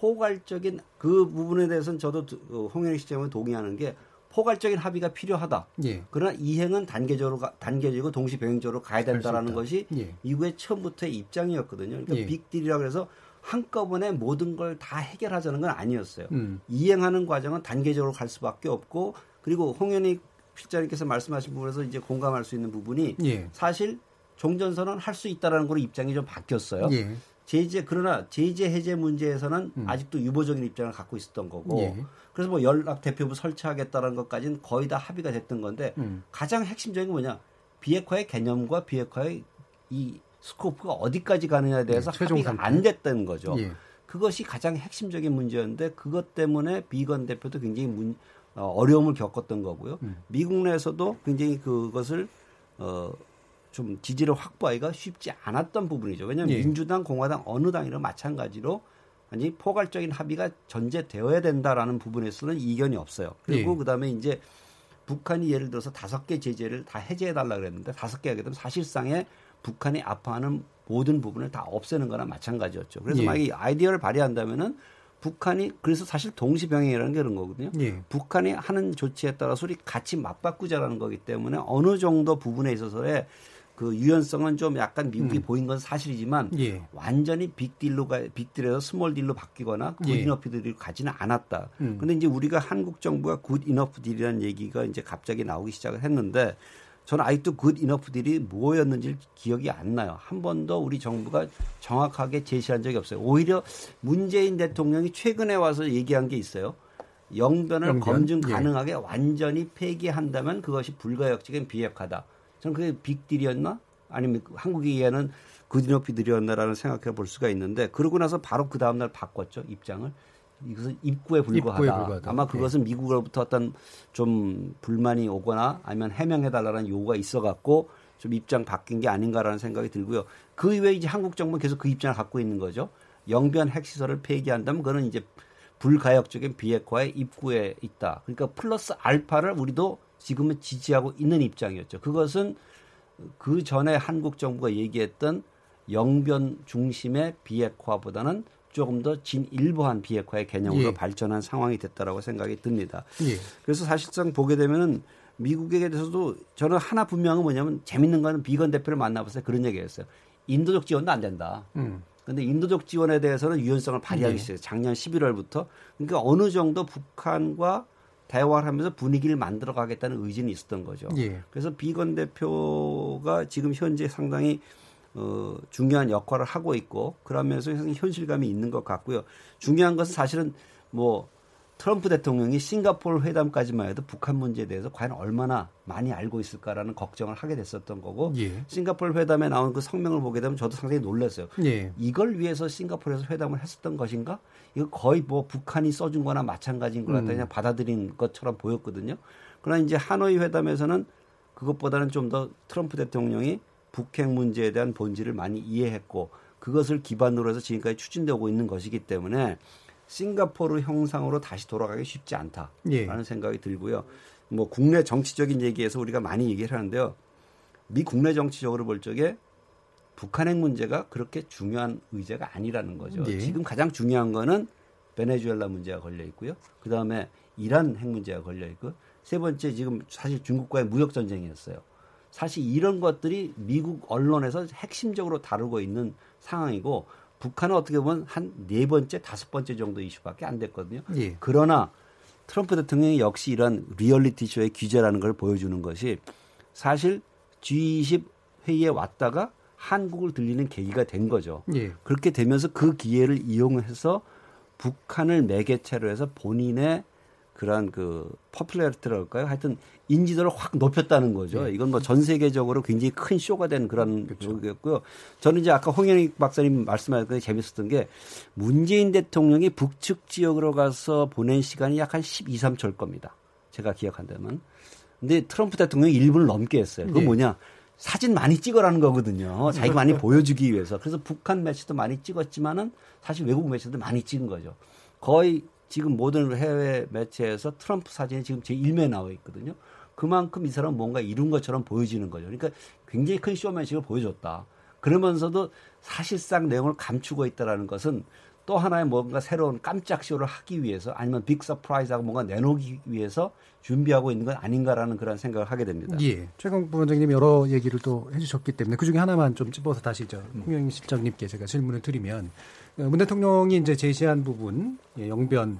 포괄적인 그 부분에 대해서는 저도 어, 홍현희 시장은 동의하는 게 포괄적인 합의가 필요하다. 예. 그러나 이행은 단계적으로 가, 단계적이고 동시 병행적으로 가야 된다라는 것이 예. 미국의 처음부터의 입장이었거든요. 그러니까 예. 빅딜이라고 해서 한꺼번에 모든 걸 다 해결하자는 건 아니었어요. 음. 이행하는 과정은 단계적으로 갈 수밖에 없고 그리고 홍현희 필자님께서 말씀하신 부분에서 이제 공감할 수 있는 부분이 예. 사실 종전선언 할 수 있다라는 거로 입장이 좀 바뀌었어요. 예. 제재 그러나 제재 해제 문제에서는 아직도 유보적인 입장을 갖고 있었던 거고 음. 예. 그래서 뭐 연락 대표부 설치하겠다는 것까지는 거의 다 합의가 됐던 건데 음. 가장 핵심적인 건 뭐냐 비핵화의 개념과 비핵화의 이 스코프가 어디까지 가느냐에 대해서 예, 합의가 상태. 안 됐다는 거죠. 예. 그것이 가장 핵심적인 문제였는데 그것 때문에 비건 대표도 굉장히 문, 어, 어려움을 겪었던 거고요. 음. 미국 내에서도 굉장히 그것을 어, 좀 지지를 확보하기가 쉽지 않았던 부분이죠. 왜냐하면 예. 민주당, 공화당 어느 당이나 마찬가지로 아니 포괄적인 합의가 전제되어야 된다라는 부분에서는 이견이 없어요. 그리고 예. 그다음에 이제 북한이 예를 들어서 다섯 개 제재를 다 해제해 달라 그랬는데 다섯 개 하게 되면 사실상에 북한이 아파하는 모든 부분을 다 없애는 거나 마찬가지였죠. 그래서 예. 만약 이 아이디어를 발휘한다면은 북한이 그래서 사실 동시병행이라는 게 그런 거거든요. 예. 북한이 하는 조치에 따라서 우리 같이 맞바꾸자라는 거기 때문에 어느 정도 부분에 있어서의 그 유연성은 좀 약간 미국이 음. 보인 건 사실이지만 예. 완전히 빅딜로 가 빅딜에서 small deal로 바뀌거나 good 예. deal로 가지는 않았다. 음. 근데 이제 우리가 한국 정부가 good enough deal이라는 얘기가 이제 갑자기 나오기 시작을 했는데 저는 아직도 good enough deal이 뭐였는지 기억이 안 나요. 한 번도 우리 정부가 정확하게 제시한 적이 없어요. 오히려 문재인 대통령이 최근에 와서 얘기한 게 있어요. 영변을 영변? 검증 예. 가능하게 완전히 폐기한다면 그것이 불가역적인 비핵화다. 저는 그게 빅딜이었나? 아니면 그 한국이 이해하는 good enough deal이었나라는 생각해 볼 수가 있는데 그러고 나서 바로 그 다음날 바꿨죠 입장을 이것은 입구에 불과하다. 입구에 불과하다. 아마 그것은 미국으로부터 어떤 좀 불만이 오거나 아니면 해명해달라는 요구가 있어갖고 좀 입장 바뀐 게 아닌가라는 생각이 들고요. 그 이후에 이제 한국 정부는 계속 그 입장을 갖고 있는 거죠. 영변 핵시설을 폐기한다면 그거는 이제 불가역적인 비핵화의 입구에 있다. 그러니까 플러스 알파를 우리도 지금은 지지하고 있는 입장이었죠. 그것은 그 전에 한국 정부가 얘기했던 영변 중심의 비핵화보다는 조금 더 진일보한 비핵화의 개념으로 예. 발전한 상황이 됐다라고 생각이 듭니다. 예. 그래서 사실상 보게 되면은 미국에 대해서도 저는 하나 분명한 건 뭐냐면 재밌는 거는 비건 대표를 만나봤어요. 그런 얘기했어요. 인도적 지원도 안 된다. 음. 근데 인도적 지원에 대해서는 유연성을 발휘하기 네. 시작했어요. 작년 11월부터. 그러니까 어느 정도 북한과 대화를 하면서 분위기를 만들어 가겠다는 의지는 있었던 거죠. 예. 그래서 비건 대표가 지금 현재 상당히 어, 중요한 역할을 하고 있고 그러면서 현실감이 있는 것 같고요. 중요한 것은 사실은 뭐 트럼프 대통령이 싱가포르 회담까지만 해도 북한 문제에 대해서 과연 얼마나 많이 알고 있을까라는 걱정을 하게 됐었던 거고 예. 싱가포르 회담에 나온 그 성명을 보게 되면 저도 상당히 놀랐어요. 예. 이걸 위해서 싱가포르에서 회담을 했었던 것인가? 이거 거의 뭐 북한이 써준 거나 마찬가지인 것 같다 음. 그냥 받아들인 것처럼 보였거든요. 그러나 이제 하노이 회담에서는 그것보다는 좀 더 트럼프 대통령이 북핵 문제에 대한 본질을 많이 이해했고 그것을 기반으로 해서 지금까지 추진되고 있는 것이기 때문에 싱가포르 형상으로 다시 돌아가기 쉽지 않다라는 예. 생각이 들고요. 뭐 국내 정치적인 얘기에서 우리가 많이 얘기를 하는데요. 미 국내 정치적으로 볼 적에 북한 핵 문제가 그렇게 중요한 의제가 아니라는 거죠. 예. 지금 가장 중요한 거는 베네수엘라 문제가 걸려 있고요. 그 다음에 이란 핵 문제가 걸려 있고 세 번째 지금 사실 중국과의 무역 전쟁이었어요. 사실 이런 것들이 미국 언론에서 핵심적으로 다루고 있는 상황이고 북한은 어떻게 보면 한 네 번째, 다섯 번째 정도 이슈밖에 안 됐거든요. 예. 그러나 트럼프 대통령이 역시 이런 리얼리티 쇼의 규제라는 걸 보여주는 것이 사실 G20 회의에 왔다가 한국을 들리는 계기가 된 거죠. 예. 그렇게 되면서 그 기회를 이용해서 북한을 매개체로 해서 본인의 그러한 그 popularity라고 할까요? 하여튼 인지도를 확 높였다는 거죠. 네. 이건 뭐 전 세계적으로 굉장히 큰 쇼가 된 그런 거였고요. 저는 이제 아까 홍현익 박사님 말씀하셨던 게 재밌었던 게 문재인 대통령이 북측 지역으로 가서 보낸 시간이 약 한 12, 3초일 겁니다. 제가 기억한다면. 근데 트럼프 대통령이 1분을 넘게 했어요. 그건 네. 뭐냐? 사진 많이 찍어라는 거거든요. 자기가 많이 *laughs* 보여주기 위해서. 그래서 북한 매체도 많이 찍었지만은 사실 외국 매체도 많이 찍은 거죠. 거의 지금 모든 해외 매체에서 트럼프 사진이 지금 제 1면에 나와 있거든요. 그만큼 이 사람은 뭔가 이룬 것처럼 보여지는 거죠. 그러니까 굉장히 큰 쇼맨십을 보여줬다. 그러면서도 사실상 내용을 감추고 있다라는 것은 또 하나의 뭔가 새로운 깜짝 쇼를 하기 위해서 아니면 big surprise하고 뭔가 내놓기 위해서 준비하고 있는 건 아닌가라는 그런 생각을 하게 됩니다. 예. 최강 부원장님 여러 얘기를 또 해주셨기 때문에 그 중에 하나만 좀 찝어서 다시 저 홍영 실장님께 제가 질문을 드리면 어, 문 대통령이 이제 제시한 부분 예, 영변을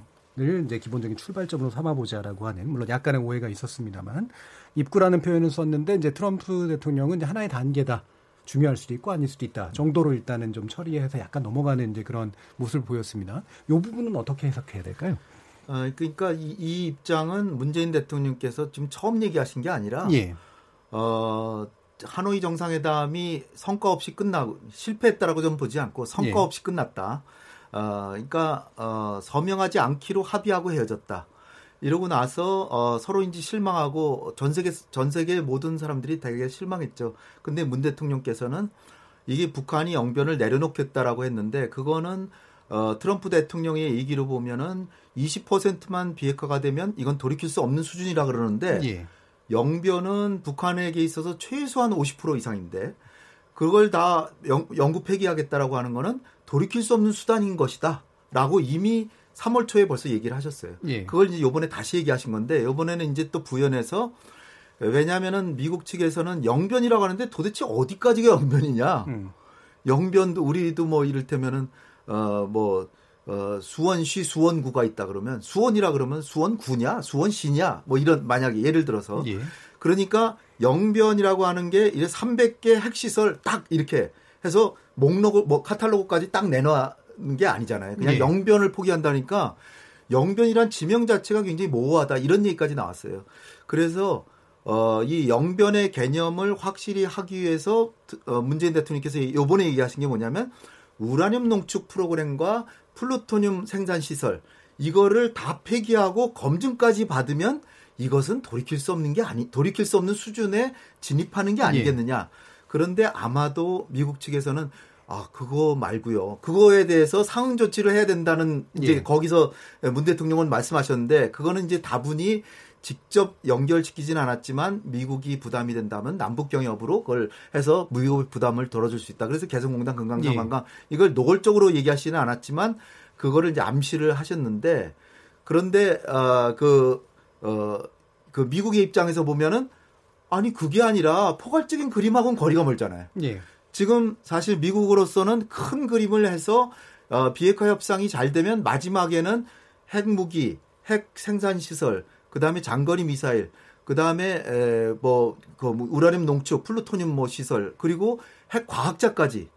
이제 기본적인 출발점으로 삼아보자라고 하는 물론 약간의 오해가 있었습니다만 입구라는 표현을 썼는데 이제 트럼프 대통령은 이제 하나의 단계다. 중요할 수도 있고 아닐 수도 있다 정도로 일단은 좀 처리해서 약간 넘어가는 이제 그런 모습을 보였습니다. 이 부분은 어떻게 해석해야 될까요? 어, 그러니까 이, 이, 입장은 문재인 대통령께서 지금 처음 얘기하신 게 아니라 예. 어, 하노이 정상회담이 성과 없이 끝나고 실패했다라고 좀 보지 않고 성과 예. 없이 끝났다. 어, 그러니까 어, 서명하지 않기로 합의하고 헤어졌다. 이러고 나서 어, 서로 이제 실망하고 전 세계 전 세계 모든 사람들이 되게 실망했죠. 근데 문 대통령께서는 이게 북한이 영변을 내려놓겠다라고 했는데 그거는 어, 트럼프 대통령의 얘기로 보면은 20%만 비핵화가 되면 이건 돌이킬 수 없는 수준이라 그러는데 예. 영변은 북한에게 있어서 최소한 50% 이상인데 그걸 다 영, 영구 폐기하겠다라고 하는 거는 돌이킬 수 없는 수단인 것이다라고 이미 3월 초에 벌써 얘기를 하셨어요. 예. 그걸 이제 요번에 다시 얘기하신 건데 요번에는 이제 또 부연해서 왜냐하면은 미국 측에서는 영변이라고 하는데 도대체 어디까지가 영변이냐? 음. 영변도 우리도 뭐 이를테면은 어뭐 어, 수원시 수원구가 있다 그러면 수원이라 그러면 수원구냐 수원시냐 뭐 이런 만약에 예를 들어서 예. 그러니까 영변이라고 하는 게 이제 300개 핵시설 딱 이렇게 해서 목록을 뭐 카탈로그까지 딱 내놓은 게 아니잖아요. 그냥 예. 영변을 포기한다니까 영변이란 지명 자체가 굉장히 모호하다 이런 얘기까지 나왔어요. 그래서 어, 이 영변의 개념을 확실히 하기 위해서 어, 문재인 대통령께서 요번에 얘기하신 게 뭐냐면 우라늄 농축 프로그램과 플루토늄 생산 시설 이거를 다 폐기하고 검증까지 받으면 이것은 돌이킬 수 없는 게 아니 돌이킬 수 없는 수준에 진입하는 게 아니겠느냐. 그런데 아마도 미국 측에서는 아 그거 말고요. 그거에 대해서 상응 조치를 해야 된다는 이제 예. 거기서 문 대통령은 말씀하셨는데 그거는 이제 다분히 직접 연결시키진 않았지만 미국이 부담이 된다면 남북 경협으로 그걸 해서 미국의 부담을 덜어줄 수 있다. 그래서 개성공단 금강산 예. 관광 이걸 노골적으로 얘기하시는 않았지만 그거를 이제 암시를 하셨는데 그런데 어그 어, 그 미국의 입장에서 보면은 아니 그게 아니라 포괄적인 그림하고는 거리가 멀잖아요. 예. 지금 사실 미국으로서는 큰 그림을 해서 어, 비핵화 협상이 잘 되면 마지막에는 핵무기, 핵 생산 시설, 그다음에 장거리 미사일, 그다음에 뭐그 우라늄 농축, 플루토늄 뭐 시설, 그리고 핵 과학자까지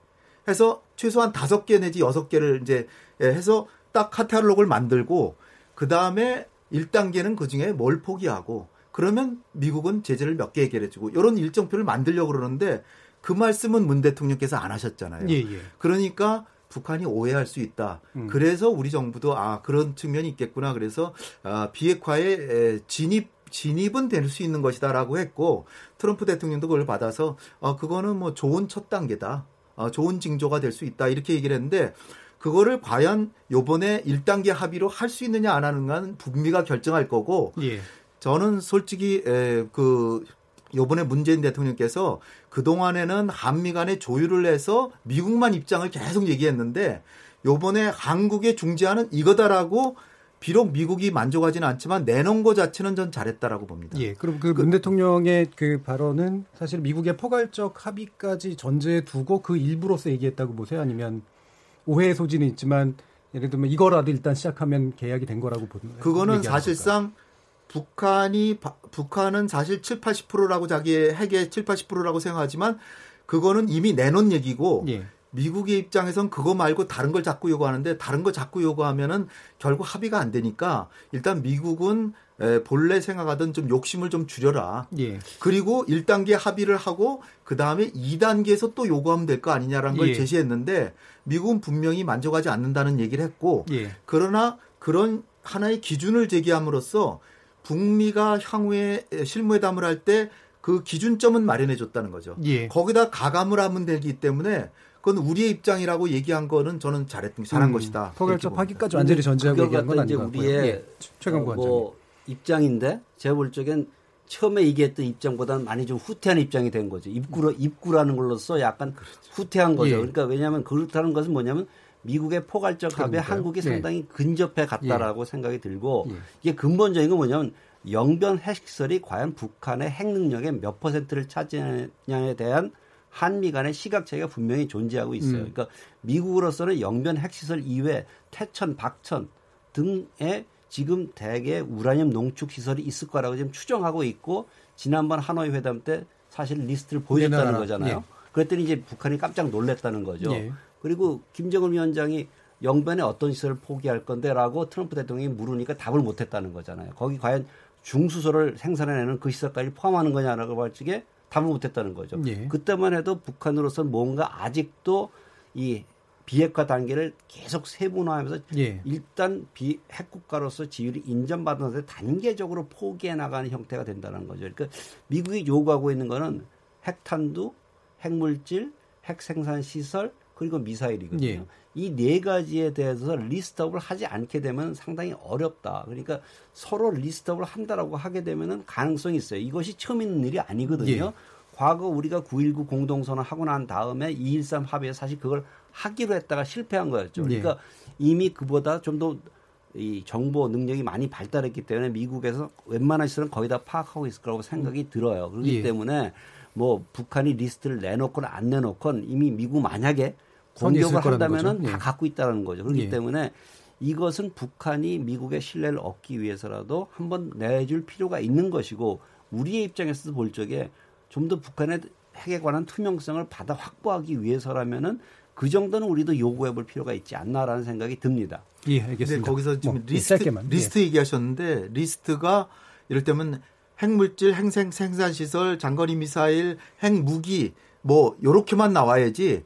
해서 최소한 다섯 개 내지 여섯 개를 이제 예, 해서 딱 카탈로그를 만들고 그다음에 1단계는 그중에 뭘 포기하고 그러면 미국은 제재를 몇 개 해결해 주고 이런 일정표를 만들려고 그러는데 그 말씀은 문 대통령께서 안 하셨잖아요. 예, 예. 그러니까 북한이 오해할 수 있다. 음. 그래서 우리 정부도 아 그런 측면이 있겠구나. 그래서 아, 비핵화에 에, 진입 진입은 될 수 있는 것이다라고 했고 트럼프 대통령도 그걸 받아서 아 그거는 뭐 좋은 첫 단계다. 아, 좋은 징조가 될 수 있다. 이렇게 얘기를 했는데 그거를 과연 요번에 1단계 합의로 할 수 있느냐 안 하는가는 북미가 결정할 거고 예. 저는 솔직히 에, 그 요번에 문재인 대통령께서 그동안에는 한미 간에 조율을 해서 미국만 입장을 계속 얘기했는데 요번에 한국의 중재안은 이거다라고 비록 미국이 만족하지는 않지만 내놓은 것 자체는 전 잘했다라고 봅니다. 예. 그럼 그 문 대통령의 그 발언은 사실 미국의 포괄적 합의까지 전제에 두고 그 일부로서 얘기했다고 보세요? 아니면 오해의 소지는 있지만 예를 들면 이거라도 일단 시작하면 계약이 된 거라고 보는 그거는 얘기하는 사실상 북한이 바- 북한은 사실 7, 80%라고 자기의 핵의 7, 80%라고 생각하지만 그거는 이미 내놓은 얘기고? 예. 미국의 입장에선 그거 말고 다른 걸 자꾸 요구하는데 다른 거 자꾸 요구하면은 결국 합의가 안 되니까 일단 미국은 에, 본래 생각하던 좀 욕심을 좀 줄여라. 예. 그리고 1단계 합의를 하고 그 다음에 2단계에서 또 요구하면 될 거 아니냐라는 걸 예. 제시했는데 미국은 분명히 만족하지 않는다는 얘기를 했고 예. 그러나 그런 하나의 기준을 제기함으로써 북미가 향후에 실무회담을 할 때 그 기준점은 마련해 줬다는 거죠. 예. 거기다 가감을 하면 되기 때문에 그건 우리의 입장이라고 얘기한 거는 저는 잘했 잘한 음, 것이다. 이렇게 포괄적 봅니다. 합의까지 완전히 전제하고 얘기한 건 아닌 것 같고요. 우리의 예. 최강 어. 뭐 입장인데 제가 볼 적엔 처음에 얘기했던 입장보다는 많이 좀 후퇴한 입장이 된 거죠. 입구로 입구라는 걸로써 약간 후퇴한 거죠. 예. 그러니까 왜냐하면 그렇다는 것은 뭐냐면 미국의 포괄적 합에 그러니까요. 한국이 예. 상당히 근접해 갔다라고 생각이 들고 예. 이게 근본적인 건 뭐냐면 영변 핵시설이 과연 북한의 핵 능력의 몇 퍼센트를 차지하냐에 대한 한미 간의 시각 차이가 분명히 존재하고 있어요. 음. 그러니까 미국으로서는 영변 핵시설 이외 태천, 박천 등에 지금 대개 우라늄 농축 시설이 있을 거라고 지금 추정하고 있고 지난번 하노이 회담 때 사실 리스트를 보여줬다는. 거잖아요. 예. 그랬더니 이제 북한이 깜짝 놀랐다는 거죠. 예. 그리고 김정은 위원장이 영변에 어떤 시설을 포기할 건데라고 트럼프 대통령이 물으니까 답을 못했다는 거잖아요. 거기 과연 중수소를 생산해내는 그 시설까지 포함하는 거냐라고 할 적에 답을 못했다는 거죠. 예. 그때만 해도 북한으로서는 뭔가 아직도 이 비핵화 단계를 계속 세분화하면서 예. 일단 비 핵국가로서 지위를 인정받으면서 단계적으로 포기해 나가는 형태가 된다는 거죠. 그러니까 미국이 요구하고 있는 거는 핵탄두, 핵물질, 핵생산 시설 그리고 미사일이거든요. 예. 이네 가지에 대해서 리스트업을 하지 않게 되면 상당히 어렵다. 그러니까 서로 리스트업을 한다라고 하게 되면은 가능성이 있어요. 이것이 처음 있는 일이 아니거든요. 예. 과거 우리가 9.19 공동선언 하고 난 다음에 2.13 합의에 사실 그걸 하기로 했다가 실패한 거였죠. 예. 그러니까 이미 그보다 좀 더 이 정보 능력이 많이 발달했기 때문에 미국에서 웬만한 시설은 거의 다 파악하고 있을 거라고 생각이 들어요. 그렇기 예. 때문에 뭐 북한이 리스트를 내놓건 안 내놓건 이미 미국 만약에 공격을 한다면은 거죠. 다 예. 갖고 있다는 거죠. 그렇기 예. 때문에 이것은 북한이 미국의 신뢰를 얻기 위해서라도 한번 내줄 필요가 있는 것이고 우리의 입장에서도 볼 적에 좀 더 북한의 핵에 관한 투명성을 받아 확보하기 위해서라면은 그 정도는 우리도 요구해 볼 필요가 있지 않나라는 생각이 듭니다. 예, 알겠습니다. 거기서 지금 뭐, 예, 리스트 짧게만. 리스트 얘기하셨는데 리스트가 이를테면 핵물질, 핵생 생산 시설, 장거리 미사일, 핵무기 뭐 요렇게만 나와야지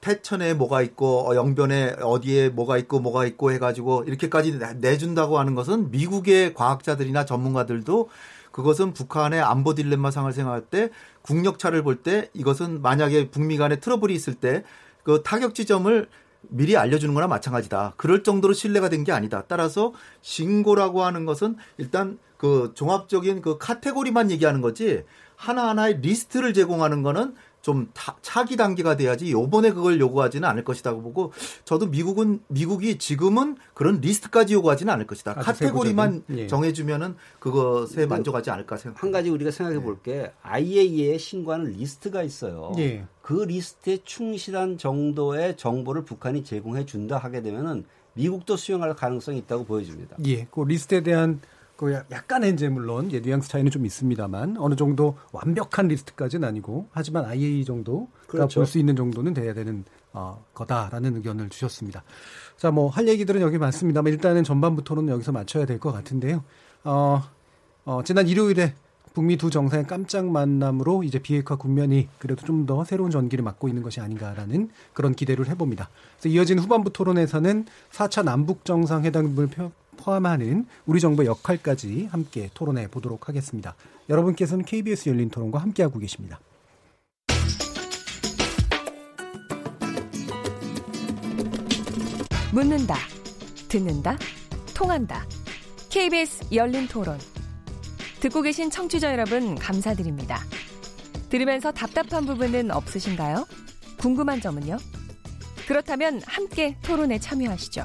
태천에 뭐가 있고 어, 영변에 어디에 뭐가 있고 뭐가 있고 해가지고 이렇게까지 내- 내준다고 하는 것은 미국의 과학자들이나 전문가들도 그것은 북한의 안보 딜레마상을 생각할 때 국력차를 볼 때 이것은 만약에 북미 간에 트러블이 있을 때 그 타격 지점을 미리 알려주는 거나 마찬가지다. 그럴 정도로 신뢰가 된 게 아니다. 따라서 신고라고 하는 것은 일단 그 종합적인 그 카테고리만 얘기하는 거지 하나하나의 리스트를 제공하는 거는 좀 타- 차기 단계가 돼야지 요번에 그걸 요구하지는 않을 것이라고 보고 저도 미국은 미국이 지금은 그런 리스트까지 요구하지는 않을 것이다. 카테고리만 예. 정해 주면은 그것에 만족하지 않을까 생각. 한 가지 우리가 생각해 볼게 IAEA에 신고하는 리스트가 있어요. 예. 그 리스트에 충실한 정도의 정보를 북한이 제공해 준다 하게 되면은 미국도 수용할 가능성이 있다고 보여집니다. 예, 그 리스트에 대한 그 야- 약간의 이제 물론 예, 뉘앙스 차이는 좀 있습니다만 어느 정도 완벽한 리스트까지는 아니고 하지만 IAEA 정도가 그렇죠. 볼수 있는 정도는 돼야 되는 어, 거다라는 의견을 주셨습니다. 자, 뭐 할 얘기들은 여기 많습니다만 일단은 전반부터는 여기서 맞춰야 될 것 같은데요. 어, 어, 지난 일요일에 북미 두 정상의 깜짝 만남으로 이제 비핵화 국면이 그래도 좀 더 새로운 전기를 맞고 있는 것이 아닌가라는 그런 기대를 해봅니다. 그래서 이어진 후반부 토론에서는 4차 남북 정상회담을 표- 포함하는 우리 정부의 역할까지 함께 토론해 보도록 하겠습니다. 여러분께서는 KBS 열린 토론과 함께하고 계십니다. 묻는다, 듣는다, 통한다. KBS 열린 토론. 듣고 계신 청취자 여러분, 감사드립니다. 들으면서 답답한 부분은 없으신가요? 궁금한 점은요? 그렇다면 함께 토론에 참여하시죠.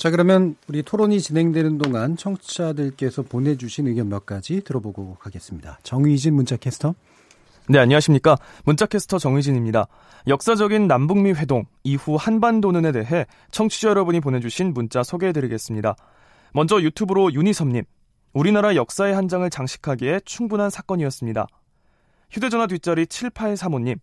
자, 그러면 우리 토론이 진행되는 동안 청취자들께서 보내주신 의견 몇 가지 들어보고 가겠습니다. 정의진 문자 캐스터. 네, 안녕하십니까. 문자캐스터 정의진입니다. 역사적인 남북미 회동 이후 한반도는에 대해 청취자 여러분이 보내주신 문자 소개해드리겠습니다. 먼저 유튜브로 유니섬님. 우리나라 역사의 한 장을 장식하기에 충분한 사건이었습니다. 휴대전화 뒷자리 7835님.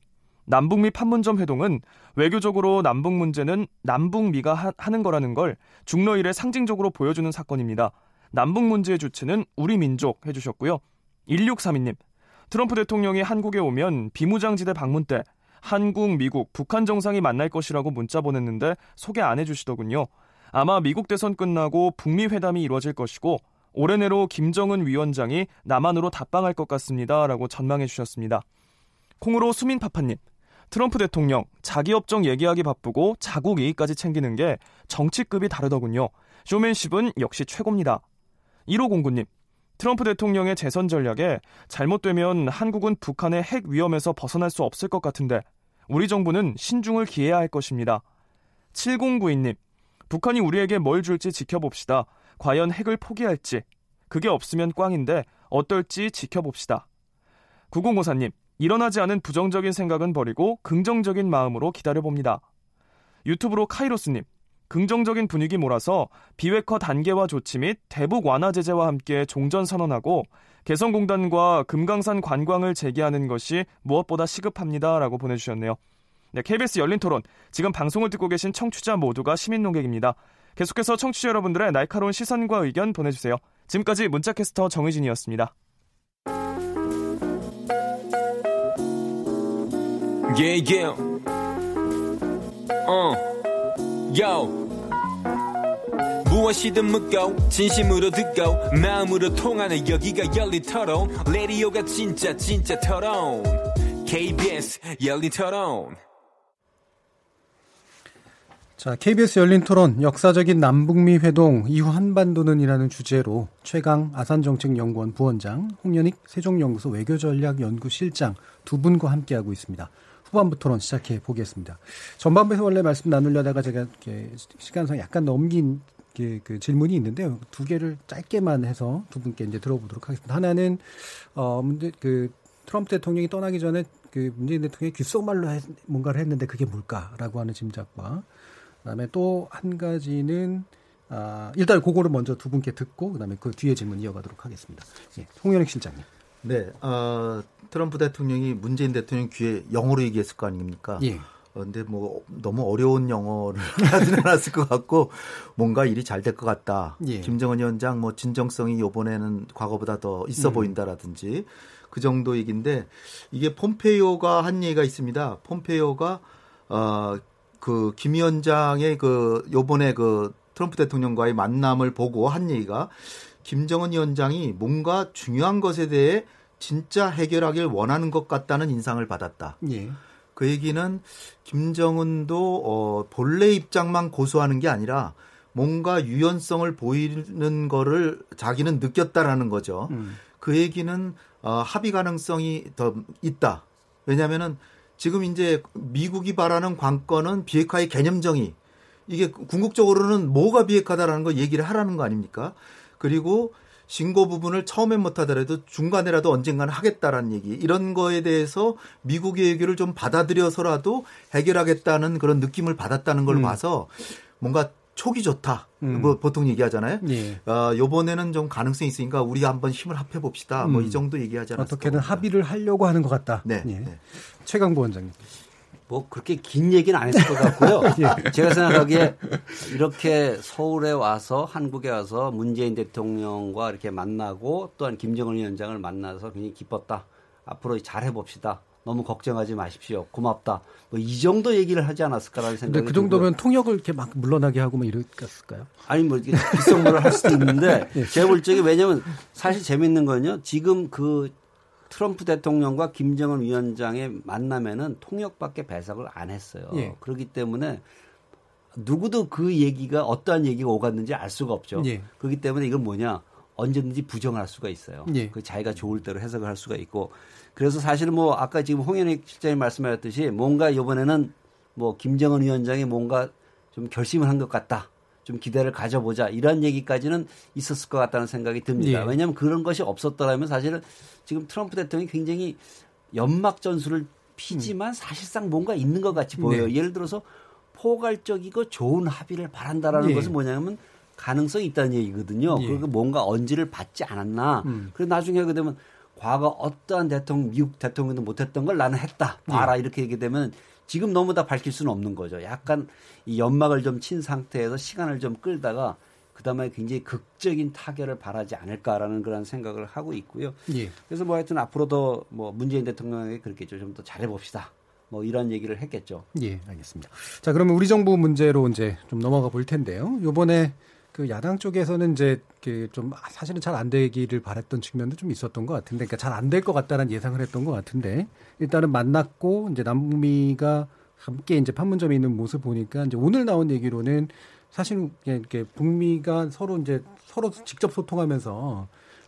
남북미 판문점 회동은 외교적으로 남북 문제는 남북미가 하, 하는 거라는 걸 중러일에 상징적으로 보여주는 사건입니다. 남북 문제의 주체는 우리 민족 해주셨고요. 1632님. 트럼프 대통령이 한국에 오면 비무장지대 방문 때 한국, 미국, 북한 정상이 만날 것이라고 문자 보냈는데 소개 안 해주시더군요. 아마 미국 대선 끝나고 북미 회담이 이루어질 것이고 올해 내로 김정은 위원장이 남한으로 답방할 것 같습니다. 라고 전망해 주셨습니다. 콩으로 수민파파님. 트럼프 대통령 자기 업종 얘기하기 바쁘고 자국 이익까지 챙기는 게 정치급이 다르더군요. 쇼맨십은 역시 최고입니다. 1509님. 트럼프 대통령의 재선 전략에 잘못되면 한국은 북한의 핵 위험에서 벗어날 수 없을 것 같은데 우리 정부는 신중을 기해야 할 것입니다. 7092님. 북한이 우리에게 뭘 줄지 지켜봅시다. 과연 핵을 포기할지. 그게 없으면 꽝인데 어떨지 지켜봅시다. 9054님. 일어나지 않은 부정적인 생각은 버리고 긍정적인 마음으로 기다려봅니다. 유튜브로 카이로스님. 긍정적인 분위기 몰아서 비핵화 단계화 조치 및 대북 완화 제재와 함께 종전 선언하고 개성공단과 금강산 관광을 재개하는 것이 무엇보다 시급합니다. 라고 보내주셨네요. 네, KBS 열린 토론. 지금 방송을 듣고 계신 청취자 모두가 시민 농객입니다. 계속해서 청취자 여러분들의 날카로운 시선과 의견 보내주세요. 지금까지 문자캐스터 정의진이었습니다. Yeah, yeah. Uh, yo. 무엇이든 묻고 진심으로 듣고 마음으로 통하는 여기가 열린 토론 레디오가 진짜 진짜 토론 KBS 열린 토론 자, KBS 열린 토론 역사적인 남북미 회동 이후 한반도는이라는 주제로 최강 아산정책연구원 부원장, 홍연익 세종연구소 외교전략연구실장 두 분과 함께하고 있습니다. 후반부 토론 시작해 보겠습니다. 전반부에서 원래 말씀 나누려다가 제가 시간상 약간 넘긴 그 질문이 있는데요. 두 개를 짧게만 해서 두 분께 이제 들어보도록 하겠습니다. 하나는 어 문제 그 트럼프 대통령이 떠나기 전에 그 문재인 대통령이 귓속말로 해, 뭔가를 했는데 그게 뭘까라고 하는 짐작과 그다음에 또 한 가지는 아 일단 그거를 먼저 두 분께 듣고 그다음에 그 뒤에 질문 이어가도록 하겠습니다. 예, 홍현익 실장님. 네, 어, 트럼프 대통령이 문재인 대통령 귀에 영어로 얘기했을 거 아닙니까? 예. 어, 근데 뭐 너무 어려운 영어를 *laughs* 하지는 않았을 것 같고 뭔가 일이 잘 될 것 같다. 예. 김정은 위원장 뭐 진정성이 요번에는 과거보다 더 있어 음. 보인다라든지 그 정도 얘기인데 이게 폼페이오가 한 얘기가 있습니다. 폼페이오가 어그 김 위원장의 그 요번에 그 트럼프 대통령과의 만남을 보고 한 얘기가 김정은 위원장이 뭔가 중요한 것에 대해 진짜 해결하길 원하는 것 같다는 인상을 받았다. 예. 그 얘기는 김정은도 어 본래 입장만 고수하는 게 아니라 뭔가 유연성을 보이는 거를 자기는 느꼈다라는 거죠. 음. 그 얘기는 어 합의 가능성이 더 있다. 왜냐면은 지금 이제 미국이 바라는 관건은 비핵화의 개념 정의. 이게 궁극적으로는 뭐가 비핵화다라는 거 얘기를 하라는 거 아닙니까? 그리고 신고 부분을 처음엔 못하더라도 중간에라도 언젠가는 하겠다라는 얘기 이런 거에 대해서 미국의 얘기를 좀 받아들여서라도 해결하겠다는 그런 느낌을 받았다는 걸 음. 봐서 뭔가 촉이 좋다. 음. 뭐 보통 얘기하잖아요. 예. 어, 요번에는 좀 가능성이 있으니까 우리가 한번 힘을 합해 봅시다. 뭐 음. 이 정도 얘기하지 않았을까? 어떻게든 합의를 하려고 하는 것 같다. 네. 예. 네. 최강 부 원장님. 뭐 그렇게 긴 얘기는 안 했을 것 같고요. *laughs* 제가 생각하기에 이렇게 서울에 와서 한국에 와서 문재인 대통령과 이렇게 만나고 또한 김정은 위원장을 만나서 굉장히 기뻤다. 앞으로 잘 해봅시다. 너무 걱정하지 마십시오. 고맙다. 뭐 이 정도 얘기를 하지 않았을까라는 근데 생각이 그 정도면 들고요. 통역을 이렇게 막 물러나게 하고 뭐 이랬을까요? 아니 뭐 이게 빗속말을 할 수도 있는데 *laughs* 예. 제가 볼 적에 왜냐하면 사실 재밌는 건요. 지금 그 트럼프 대통령과 김정은 위원장의 만남에는 통역밖에 배석을 안 했어요. 예. 그렇기 때문에 누구도 그 얘기가 어떠한 얘기가 오갔는지 알 수가 없죠. 예. 그렇기 때문에 이건 뭐냐 언제든지 부정할 수가 있어요. 예. 그 자기가 좋을 대로 해석을 할 수가 있고 그래서 사실은 뭐 아까 지금 홍현익 실장님 말씀하셨듯이 뭔가 이번에는 뭐 김정은 위원장이 뭔가 좀 결심을 한 것 같다. 좀 기대를 가져보자 이런 얘기까지는 있었을 것 같다는 생각이 듭니다. 예. 왜냐하면 그런 것이 없었더라면 사실은 지금 트럼프 대통령이 굉장히 연막 전술을 피지만 사실상 뭔가 있는 것 같이 보여요. 음. 네. 예를 들어서 포괄적이고 좋은 합의를 바란다라는 예. 것은 뭐냐면 가능성이 있다는 얘기거든요. 예. 그리고 뭔가 언지를 받지 않았나. 음. 그래서 나중에 하게 되면 과거 어떠한 대통령, 미국 대통령도 못했던 걸 나는 했다. 봐라. 이렇게 얘기 되면 지금 너무 다 밝힐 수는 없는 거죠. 약간 이 연막을 좀 친 상태에서 시간을 좀 끌다가 그 다음에 굉장히 극적인 타결을 바라지 않을까라는 그런 생각을 하고 있고요. 예. 그래서 뭐 하여튼 앞으로도 뭐 문재인 대통령에게 그렇겠죠. 좀더 잘해봅시다. 뭐 이런 얘기를 했겠죠. 예, 알겠습니다. 자, 그러면 우리 정부 문제로 이제 좀 넘어가 볼 텐데요. 요번에 그 야당 쪽에서는 이제 그좀 사실은 잘 안 되기를 바랬던 측면도 좀 있었던 것 같은데, 그러니까 잘 안 될 것 같다는 예상을 했던 것 같은데, 일단은 만났고 이제 남북미가 함께 이제 판문점에 있는 모습 보니까 이제 오늘 나온 얘기로는 사실 이렇게 북미가 서로 이제 서로 직접 소통하면서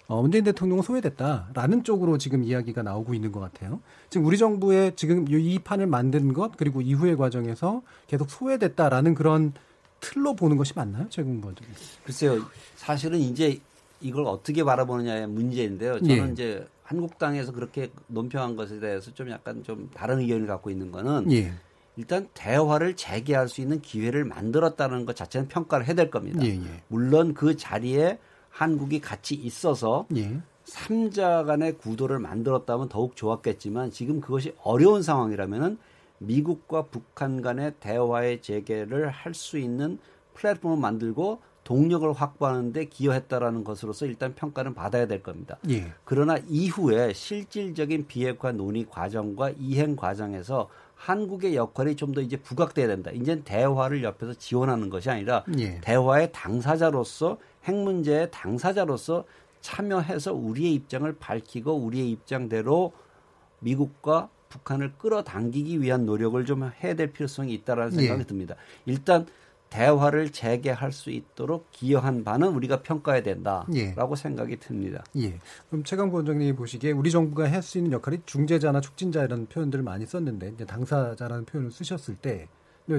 어, 문재인 대통령은 소외됐다라는 쪽으로 지금 이야기가 나오고 있는 것 같아요. 지금 우리 정부의 지금 이 판을 만든 것 그리고 이후의 과정에서 계속 소외됐다라는 그런 틀로 보는 것이 맞나요, 최근 버전? 글쎄요, 사실은 이제 이걸 어떻게 바라보느냐의 문제인데요. 저는 예. 이제 한국당에서 그렇게 논평한 것에 대해서 좀 약간 좀 다른 의견을 갖고 있는 거는 예. 일단 대화를 재개할 수 있는 기회를 만들었다는 것 자체는 평가를 해야 될 겁니다. 예, 예. 물론 그 자리에 한국이 같이 있어서 예. 삼자 간의 구도를 만들었다면 더욱 좋았겠지만 지금 그것이 어려운 상황이라면은 미국과 북한 간의 대화의 재개를 할 수 있는 플랫폼을 만들고 동력을 확보하는 데 기여했다라는 것으로서 일단 평가는 받아야 될 겁니다. 예. 그러나 이후에 실질적인 비핵화 논의 과정과 이행 과정에서 한국의 역할이 좀 더 이제 부각돼야 된다. 이제 대화를 옆에서 지원하는 것이 아니라 예. 대화의 당사자로서 핵 문제의 당사자로서 참여해서 우리의 입장을 밝히고 우리의 입장대로 미국과 북한을 끌어당기기 위한 노력을 좀 해야 될 필요성이 있다라는 생각이 예. 듭니다. 일단 대화를 재개할 수 있도록 기여한 바는 우리가 평가해야 된다라고 생각이 듭니다. 예. 그럼 최강 원장님이 보시기에 우리 정부가 할 수 있는 역할이 중재자나 촉진자 이런 표현들을 많이 썼는데 이제 당사자라는 표현을 쓰셨을 때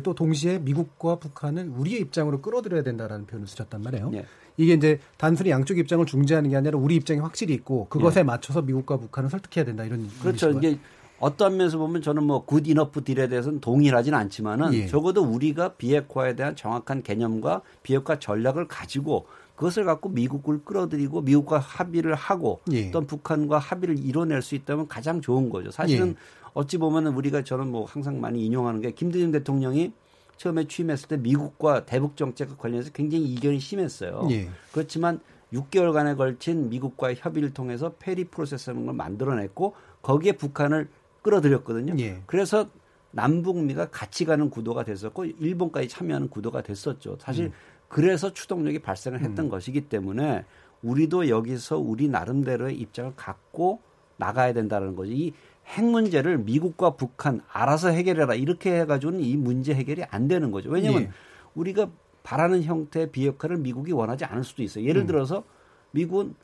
또 동시에 미국과 북한은 우리의 입장으로 끌어들여야 된다라는 표현을 쓰셨단 말이에요. 예. 이게 이제 단순히 양쪽 입장을 중재하는 게 아니라 우리 입장이 확실히 있고 그것에 맞춰서 미국과 북한을 설득해야 된다 이런 예. 그렇죠. 이게 어떤 면에서 보면 저는 뭐굿 이너프 딜에 대해서는 동일하진 않지만은 예. 적어도 우리가 비핵화에 대한 정확한 개념과 비핵화 전략을 가지고 그것을 갖고 미국을 끌어들이고 미국과 합의를 하고 예. 또 북한과 합의를 이뤄낼 수 있다면 가장 좋은 거죠. 사실은 예. 어찌 보면 은 우리가 저는 뭐 항상 많이 인용하는 게 김대중 대통령이 처음에 취임했을 때 미국과 대북 정책과 관련해서 굉장히 이견이 심했어요. 예. 그렇지만 6개월간에 걸친 미국과의 협의를 통해서 페리 프로세스라는 걸 만들어냈고 거기에 북한을 끌어들였거든요. 예. 그래서 남북미가 같이 가는 구도가 됐었고 일본까지 참여하는 구도가 됐었죠. 사실 음. 그래서 추동력이 발생을 했던 것이기 때문에 우리도 여기서 우리 나름대로의 입장을 갖고 나가야 된다는 거죠. 이 핵 문제를 미국과 북한 알아서 해결해라 이렇게 해가지고는 이 문제 해결이 안 되는 거죠. 왜냐하면 예. 우리가 바라는 형태의 비핵화를 미국이 원하지 않을 수도 있어요. 예를 음. 들어서 미국은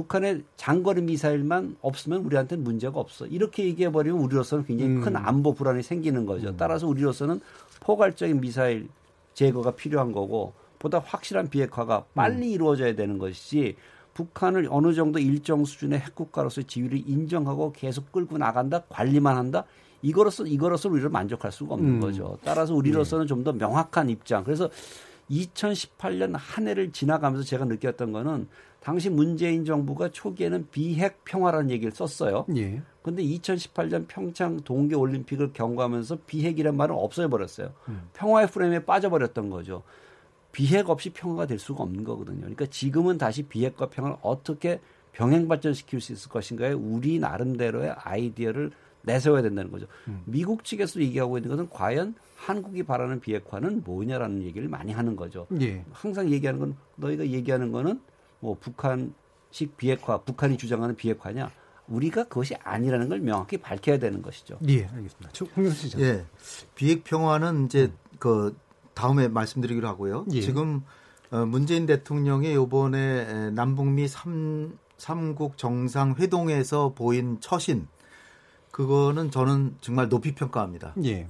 북한의 장거리 미사일만 없으면 우리한테는 문제가 없어. 이렇게 얘기해 버리면 우리로서는 굉장히 음. 큰 안보 불안이 생기는 거죠. 따라서 우리로서는 포괄적인 미사일 제거가 필요한 거고 보다 확실한 비핵화가 빨리 음. 이루어져야 되는 것이지 북한을 어느 정도 일정 수준의 핵국가로서의 지위를 인정하고 계속 끌고 나간다, 관리만 한다. 이거로서 이거로서 우리를 만족할 수가 없는 음. 거죠. 따라서 우리로서는 좀더 명확한 입장. 그래서 2018년 한 해를 지나가면서 제가 느꼈던 거는 당시 문재인 정부가 초기에는 비핵 평화라는 얘기를 썼어요. 예. 근데 2018년 평창 동계 올림픽을 경과하면서 비핵이란 말은 없어져 버렸어요. 음. 평화의 프레임에 빠져버렸던 거죠. 비핵 없이 평화가 될 수가 없는 거거든요. 그러니까 지금은 다시 비핵과 평화를 어떻게 병행 발전시킬 수 있을 것인가에 우리 나름대로의 아이디어를 내세워야 된다는 거죠. 음. 미국 측에서 얘기하고 있는 것은 과연 한국이 바라는 비핵화는 뭐냐라는 얘기를 많이 하는 거죠. 예. 항상 얘기하는 건 너희가 얘기하는 거는 뭐 북한식 비핵화, 북한이 주장하는 비핵화냐? 우리가 그것이 아니라는 걸 명확히 밝혀야 되는 것이죠. 예, 알겠습니다. 저, 홍영 씨. 예. 비핵 평화는 이제 그 다음에 말씀드리기로 하고요. 예. 지금 어, 문재인 대통령이 요번에 남북미 3, 삼국 정상 회동에서 보인 처신 그거는 저는 정말 높이 평가합니다. 예.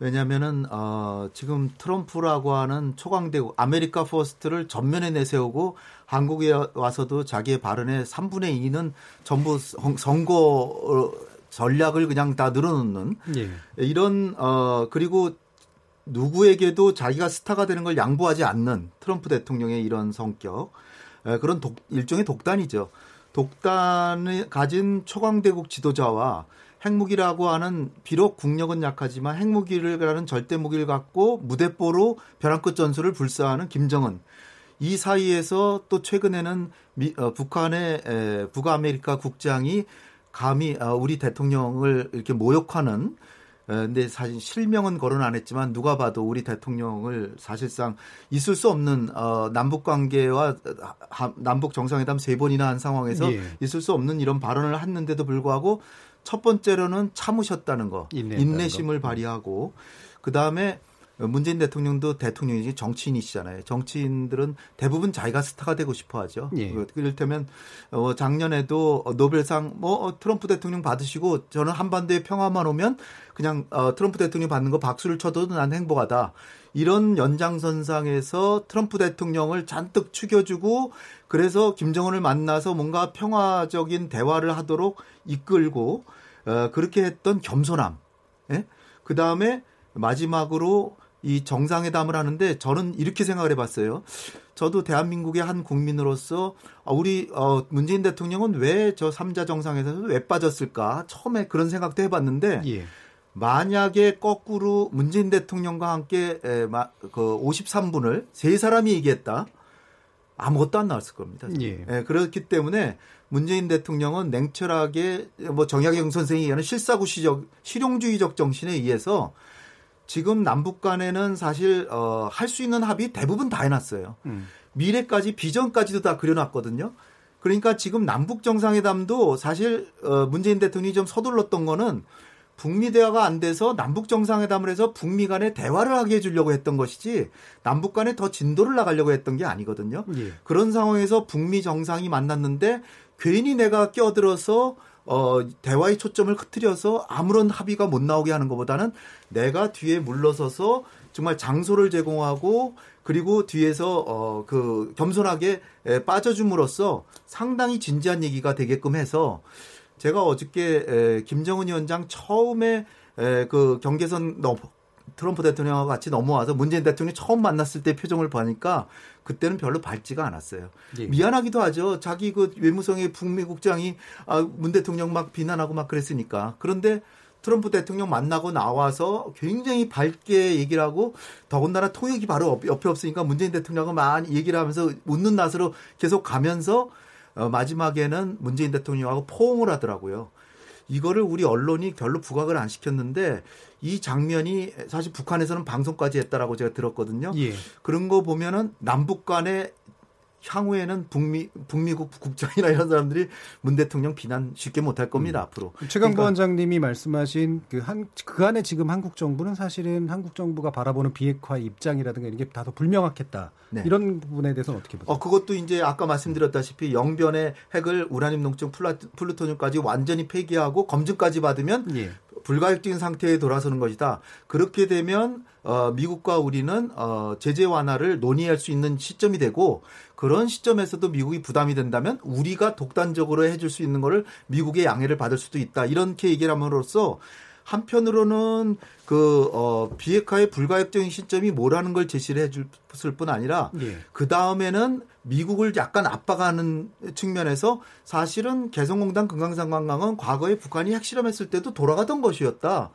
왜냐하면은 어, 지금 트럼프라고 하는 초강대국 America First를 전면에 내세우고 한국에 와서도 자기의 발언의 3분의 2는 전부 선- 선거 어, 전략을 그냥 다 늘어놓는 예. 이런 어 그리고 누구에게도 자기가 스타가 되는 걸 양보하지 않는 트럼프 대통령의 이런 성격 에, 그런 독, 일종의 독단이죠. 독단을 가진 초강대국 지도자와 핵무기라고 하는 비록 국력은 약하지만 핵무기를 가는 절대 무기를 갖고 무대뽀로 벼랑 끝 전술을 불사하는 김정은 이 사이에서 또 최근에는 미, 어, 북한의 에, 북아메리카 국장이 감히 어, 우리 대통령을 이렇게 모욕하는 에, 근데 사실 실명은 거론 안 했지만 누가 봐도 우리 대통령을 사실상 있을 수 없는 어, 남북 관계와 하, 남북 정상회담 세 번이나 한 상황에서 예. 있을 수 없는 이런 발언을 했는데도 불구하고 첫 번째로는 참으셨다는 거, 인내심을 발휘하고 그 다음에 문재인 대통령도 대통령이지 정치인이시잖아요. 정치인들은 대부분 자기가 스타가 되고 싶어 하죠. 예. 그- 이를테면 어, 작년에도 노벨상 뭐 어, 트럼프 대통령 받으시고 저는 한반도의 평화만 오면 그냥 어, 트럼프 대통령 받는 거 박수를 쳐도 난 행복하다. 이런 연장선상에서 트럼프 대통령을 잔뜩 축여주고 그래서 김정은을 만나서 뭔가 평화적인 대화를 하도록 이끌고 어, 그렇게 했던 겸손함. 예? 그 다음에 마지막으로 이 정상회담을 하는데 저는 이렇게 생각을 해봤어요. 저도 대한민국의 한 국민으로서 아, 우리 어, 문재인 대통령은 왜 저 3자 정상회담에서 왜 빠졌을까? 처음에 그런 생각도 해봤는데 예. 만약에 거꾸로 문재인 대통령과 함께 그 53분을 세 사람이 얘기했다. 아무것도 안 나왔을 겁니다. 예. 예, 그렇기 때문에 문재인 대통령은 냉철하게 뭐 정약용 선생이 얘기하는 실사구시적 실용주의적 정신에 의해서 지금 남북 간에는 사실 어, 할 수 있는 합의 대부분 다 해놨어요. 음. 미래까지 비전까지도 다 그려놨거든요. 그러니까 지금 남북 정상회담도 사실 어, 문재인 대통령이 좀 서둘렀던 거는 북미 대화가 안 돼서 남북 정상회담을 해서 북미 간에 대화를 하게 해주려고 했던 것이지 남북 간에 더 진도를 나가려고 했던 게 아니거든요. 예. 그런 상황에서 북미 정상이 만났는데 괜히 내가 껴들어서 어, 대화의 초점을 흐트려서 아무런 합의가 못 나오게 하는 것보다는 내가 뒤에 물러서서 정말 장소를 제공하고 그리고 뒤에서 어, 그 겸손하게 에, 빠져줌으로써 상당히 진지한 얘기가 되게끔 해서 제가 어저께 에, 김정은 위원장 처음에 에, 그 경계선 넘 트럼프 대통령과 같이 넘어와서 문재인 대통령이 처음 만났을 때 표정을 보니까 그때는 별로 밝지가 않았어요. 예. 미안하기도 하죠. 자기 그 외무성의 북미 국장이 아, 문 대통령 막 비난하고 막 그랬으니까. 그런데 트럼프 대통령 만나고 나와서 굉장히 밝게 얘기를 하고 더군다나 통역이 바로 옆- 옆에 없으니까 문재인 대통령은 많이 얘기를 하면서 웃는 낯으로 계속 가면서 어, 마지막에는 문재인 대통령하고 포옹을 하더라고요. 이거를 우리 언론이 별로 부각을 안 시켰는데 이 장면이 사실 북한에서는 방송까지 했다라고 제가 들었거든요. 예. 그런 거 보면은 남북 간에 향후에는 북미 북미국 국장이나 이런 사람들이 문 대통령 비난 쉽게 못할 겁니다 앞으로. 최강부 그러니까 원장님이 말씀하신 그한그 안에 지금 한국 정부는 사실은 한국 정부가 바라보는 비핵화 입장이라든가 이게 다소 불명확했다. 네. 이런 부분에 대해서는 어떻게 보세요? 어 그것도 이제 아까 말씀드렸다시피 영변의 핵을 우라늄 플라, 플루토늄까지 완전히 폐기하고 검증까지 받으면 예. 불가역적인 상태에 돌아서는 것이다. 그렇게 되면 어, 미국과 우리는 어, 제재 완화를 논의할 수 있는 시점이 되고 그런 시점에서도 미국이 부담이 된다면 우리가 독단적으로 해줄 수 있는 거를 미국의 양해를 받을 수도 있다. 이렇게 얘기를 함으로써 한편으로는 그 어, 비핵화의 불가역적인 시점이 뭐라는 걸 제시를 해줄 뿐 아니라 예. 그 다음에는 미국을 약간 압박하는 측면에서 사실은 개성공단 금강산 관광은 과거에 북한이 핵실험했을 때도 돌아가던 것이었다.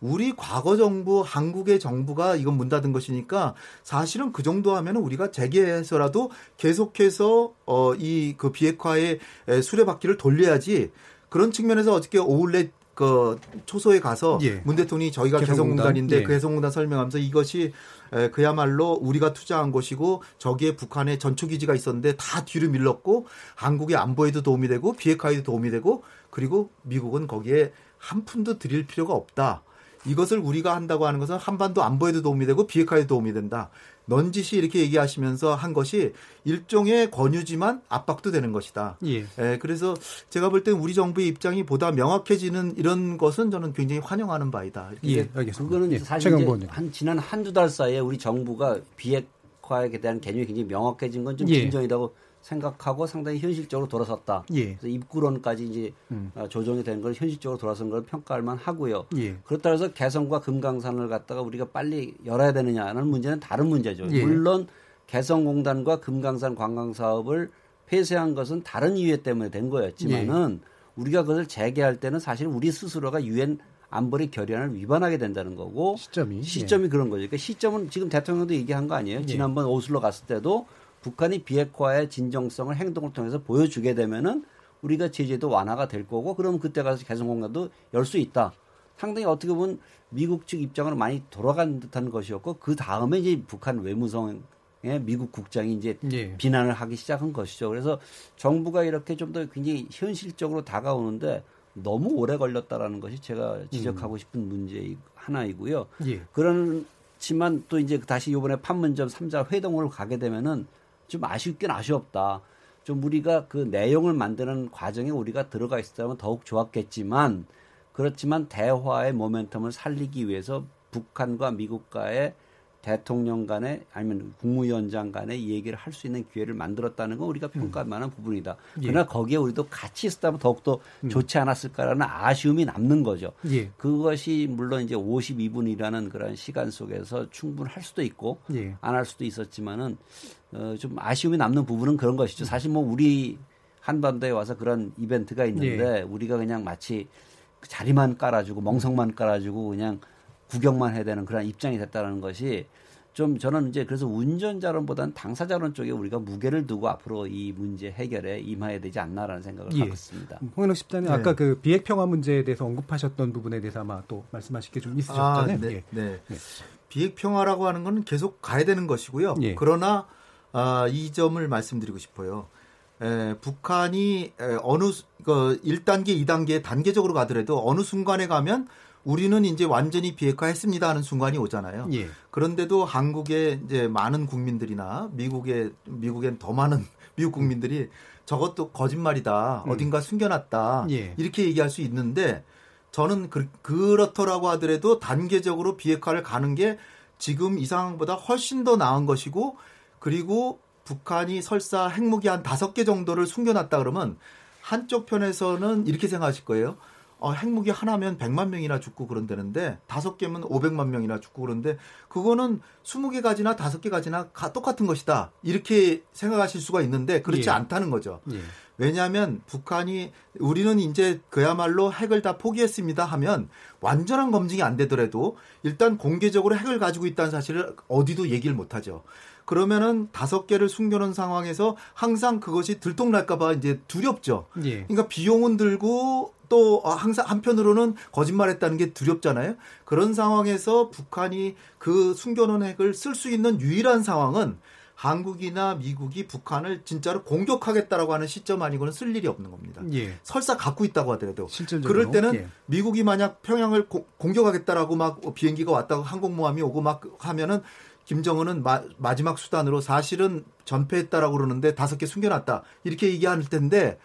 우리 과거 정부, 한국의 정부가 이건 문 닫은 것이니까 사실은 그 정도 하면 우리가 재개해서라도 계속해서 어, 이 그 비핵화의 에, 수레바퀴를 돌려야지 그런 측면에서 어저께 오울렛 그 초소에 가서 예. 문 대통령이 저희가 개성공단. 개성공단인데 예. 그 개성공단 설명하면서 이것이 에, 그야말로 우리가 투자한 것이고 저기에 북한의 전초기지가 있었는데 다 뒤로 밀렸고 한국의 안보에도 도움이 되고 비핵화에도 도움이 되고 그리고 미국은 거기에 한 푼도 드릴 필요가 없다. 이것을 우리가 한다고 하는 것은 한반도 안보에도 도움이 되고 비핵화에도 도움이 된다. 넌지시 이렇게 얘기하시면서 한 것이 일종의 권유지만 압박도 되는 것이다. 예. 예, 그래서 제가 볼땐 우리 정부의 입장이 보다 명확해지는 이런 것은 저는 굉장히 환영하는 바이다. 예, 알겠습니다. 그거는 예, 사실. 한 지난 한두 달 사이에 우리 정부가 비핵화에 대한 개념이 굉장히 명확해진 건좀 예. 진정이라고 생각하고 상당히 현실적으로 돌아섰다. 예. 그래서 입구론까지 이제 음. 어, 조정이 된 걸 현실적으로 돌아선 걸 평가할 만 하고요. 예. 그렇다 해서 개성과 금강산을 갖다가 우리가 빨리 열어야 되느냐는 문제는 다른 문제죠. 예. 물론 개성공단과 금강산 관광 사업을 폐쇄한 것은 다른 이유 때문에 된 거였지만은 예. 우리가 그것을 재개할 때는 사실 우리 스스로가 유엔 안보리 결의안을 위반하게 된다는 거고 시점이 시점이 그런 거죠. 그러니까 시점은 지금 대통령도 얘기한 거 아니에요. 예. 지난번 오슬로 갔을 때도 북한이 비핵화의 진정성을 행동을 통해서 보여주게 되면은 우리가 제재도 완화가 될 거고 그럼 그때 가서 개성 공간도 열 수 있다. 상당히 어떻게 보면 미국 측 입장으로 많이 돌아간 듯한 것이었고 그 다음에 이제 북한 외무성의 미국 국장이 이제 예. 비난을 하기 시작한 것이죠. 그래서 정부가 이렇게 좀 더 굉장히 현실적으로 다가오는데 너무 오래 걸렸다라는 것이 제가 지적하고 싶은 문제 하나이고요. 예. 그렇지만 또 이제 다시 이번에 판문점 3자 회동을 가게 되면은 좀 아쉽긴 아쉬웠다. 좀 우리가 그 내용을 만드는 과정에 우리가 들어가 있었다면 더욱 좋았겠지만 그렇지만 대화의 모멘텀을 살리기 위해서 북한과 미국과의 대통령 간에 아니면 국무위원장 간에 이 얘기를 할 수 있는 기회를 만들었다는 건 우리가 평가할 만한 부분이다. 예. 그러나 거기에 우리도 같이 있었다면 더욱더 좋지 않았을까라는 아쉬움이 남는 거죠. 예. 그것이 물론 이제 52분이라는 그런 시간 속에서 충분할 수도 있고 예. 안할 수도 있었지만은 어, 좀 아쉬움이 남는 부분은 그런 것이죠. 사실 뭐 우리 한반도에 와서 그런 이벤트가 있는데 예. 우리가 그냥 마치 그 자리만 깔아주고 멍석만 깔아주고 그냥 구경만 해야 되는 그런 입장이 됐다는 것이 좀 저는 이제 그래서 운전자론보다는 당사자론 쪽에 우리가 무게를 두고 앞으로 이 문제 해결에 임해야 되지 않나라는 생각을 예. 하고 있습니다. 홍현욱 집단이 네. 아까 그 비핵 평화 문제에 대해서 언급하셨던 부분에 대해서 아마 또 말씀하실 게 좀 있으셨잖아요. 아, 네, 예. 네. 네. 비핵 평화라고 하는 건 계속 가야 되는 것이고요. 예. 그러나 아, 이 점을 말씀드리고 싶어요. 에, 북한이 에, 어느 수- 그 1단계, 2단계 단계적으로 가더라도 어느 순간에 가면 우리는 이제 완전히 비핵화했습니다 하는 순간이 오잖아요. 예. 그런데도 한국의 이제 많은 국민들이나 미국의 미국엔 더 많은 *laughs* 미국 국민들이 저것도 거짓말이다. 음. 어딘가 숨겨놨다. 예. 이렇게 얘기할 수 있는데 저는 그, 그렇더라고 하더라도 단계적으로 비핵화를 가는 게 지금 이 상황보다 훨씬 더 나은 것이고 그리고 북한이 설사 핵무기 한 다섯 개 정도를 숨겨놨다 그러면 한쪽 편에서는 이렇게 생각하실 거예요. 어, 핵무기 하나면 100만 명이나 죽고 그런다는데 다섯 개면 500만 명이나 죽고 그런데 그거는 20개 가지나 다섯 개 가지나 가- 똑같은 것이다. 이렇게 생각하실 수가 있는데 그렇지 예. 않다는 거죠. 예. 왜냐하면 북한이 우리는 이제 그야말로 핵을 다 포기했습니다 하면 완전한 검증이 안 되더라도 일단 공개적으로 핵을 가지고 있다는 사실을 어디도 얘기를 못 하죠. 그러면은 다섯 개를 숨겨놓은 상황에서 항상 그것이 들통날까봐 이제 두렵죠. 예. 그러니까 비용은 들고 또 항상 한편으로는 거짓말했다는 게 두렵잖아요. 그런 상황에서 북한이 그 숨겨놓은 핵을 쓸 수 있는 유일한 상황은 한국이나 미국이 북한을 진짜로 공격하겠다라고 하는 시점 아니고는 쓸 일이 없는 겁니다. 예. 설사 갖고 있다고 하더라도 실질적으로. 그럴 때는 예. 미국이 만약 평양을 고- 공격하겠다라고 막 비행기가 왔다고 항공모함이 오고 막 하면은 김정은은 마, 마지막 수단으로 사실은 전패했다라고 그러는데 다섯 개 숨겨놨다 이렇게 얘기할 텐데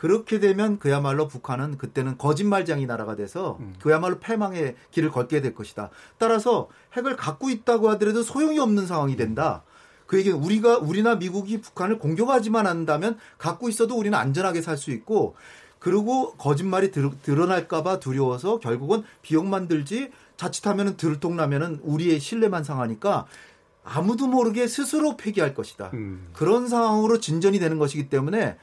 그렇게 되면 그야말로 북한은 그때는 거짓말쟁이 나라가 돼서 음. 그야말로 패망의 길을 걷게 될 것이다. 따라서 핵을 갖고 있다고 하더라도 소용이 없는 상황이 된다. 그 얘기는 우리가 우리나 미국이 북한을 공격하지만 한다면 갖고 있어도 우리는 안전하게 살 수 있고 그리고 거짓말이 드, 드러날까봐 두려워서 결국은 비용만 들지 자칫하면은 들통나면은 우리의 신뢰만 상하니까 아무도 모르게 스스로 폐기할 것이다. 음. 그런 상황으로 진전이 되는 것이기 때문에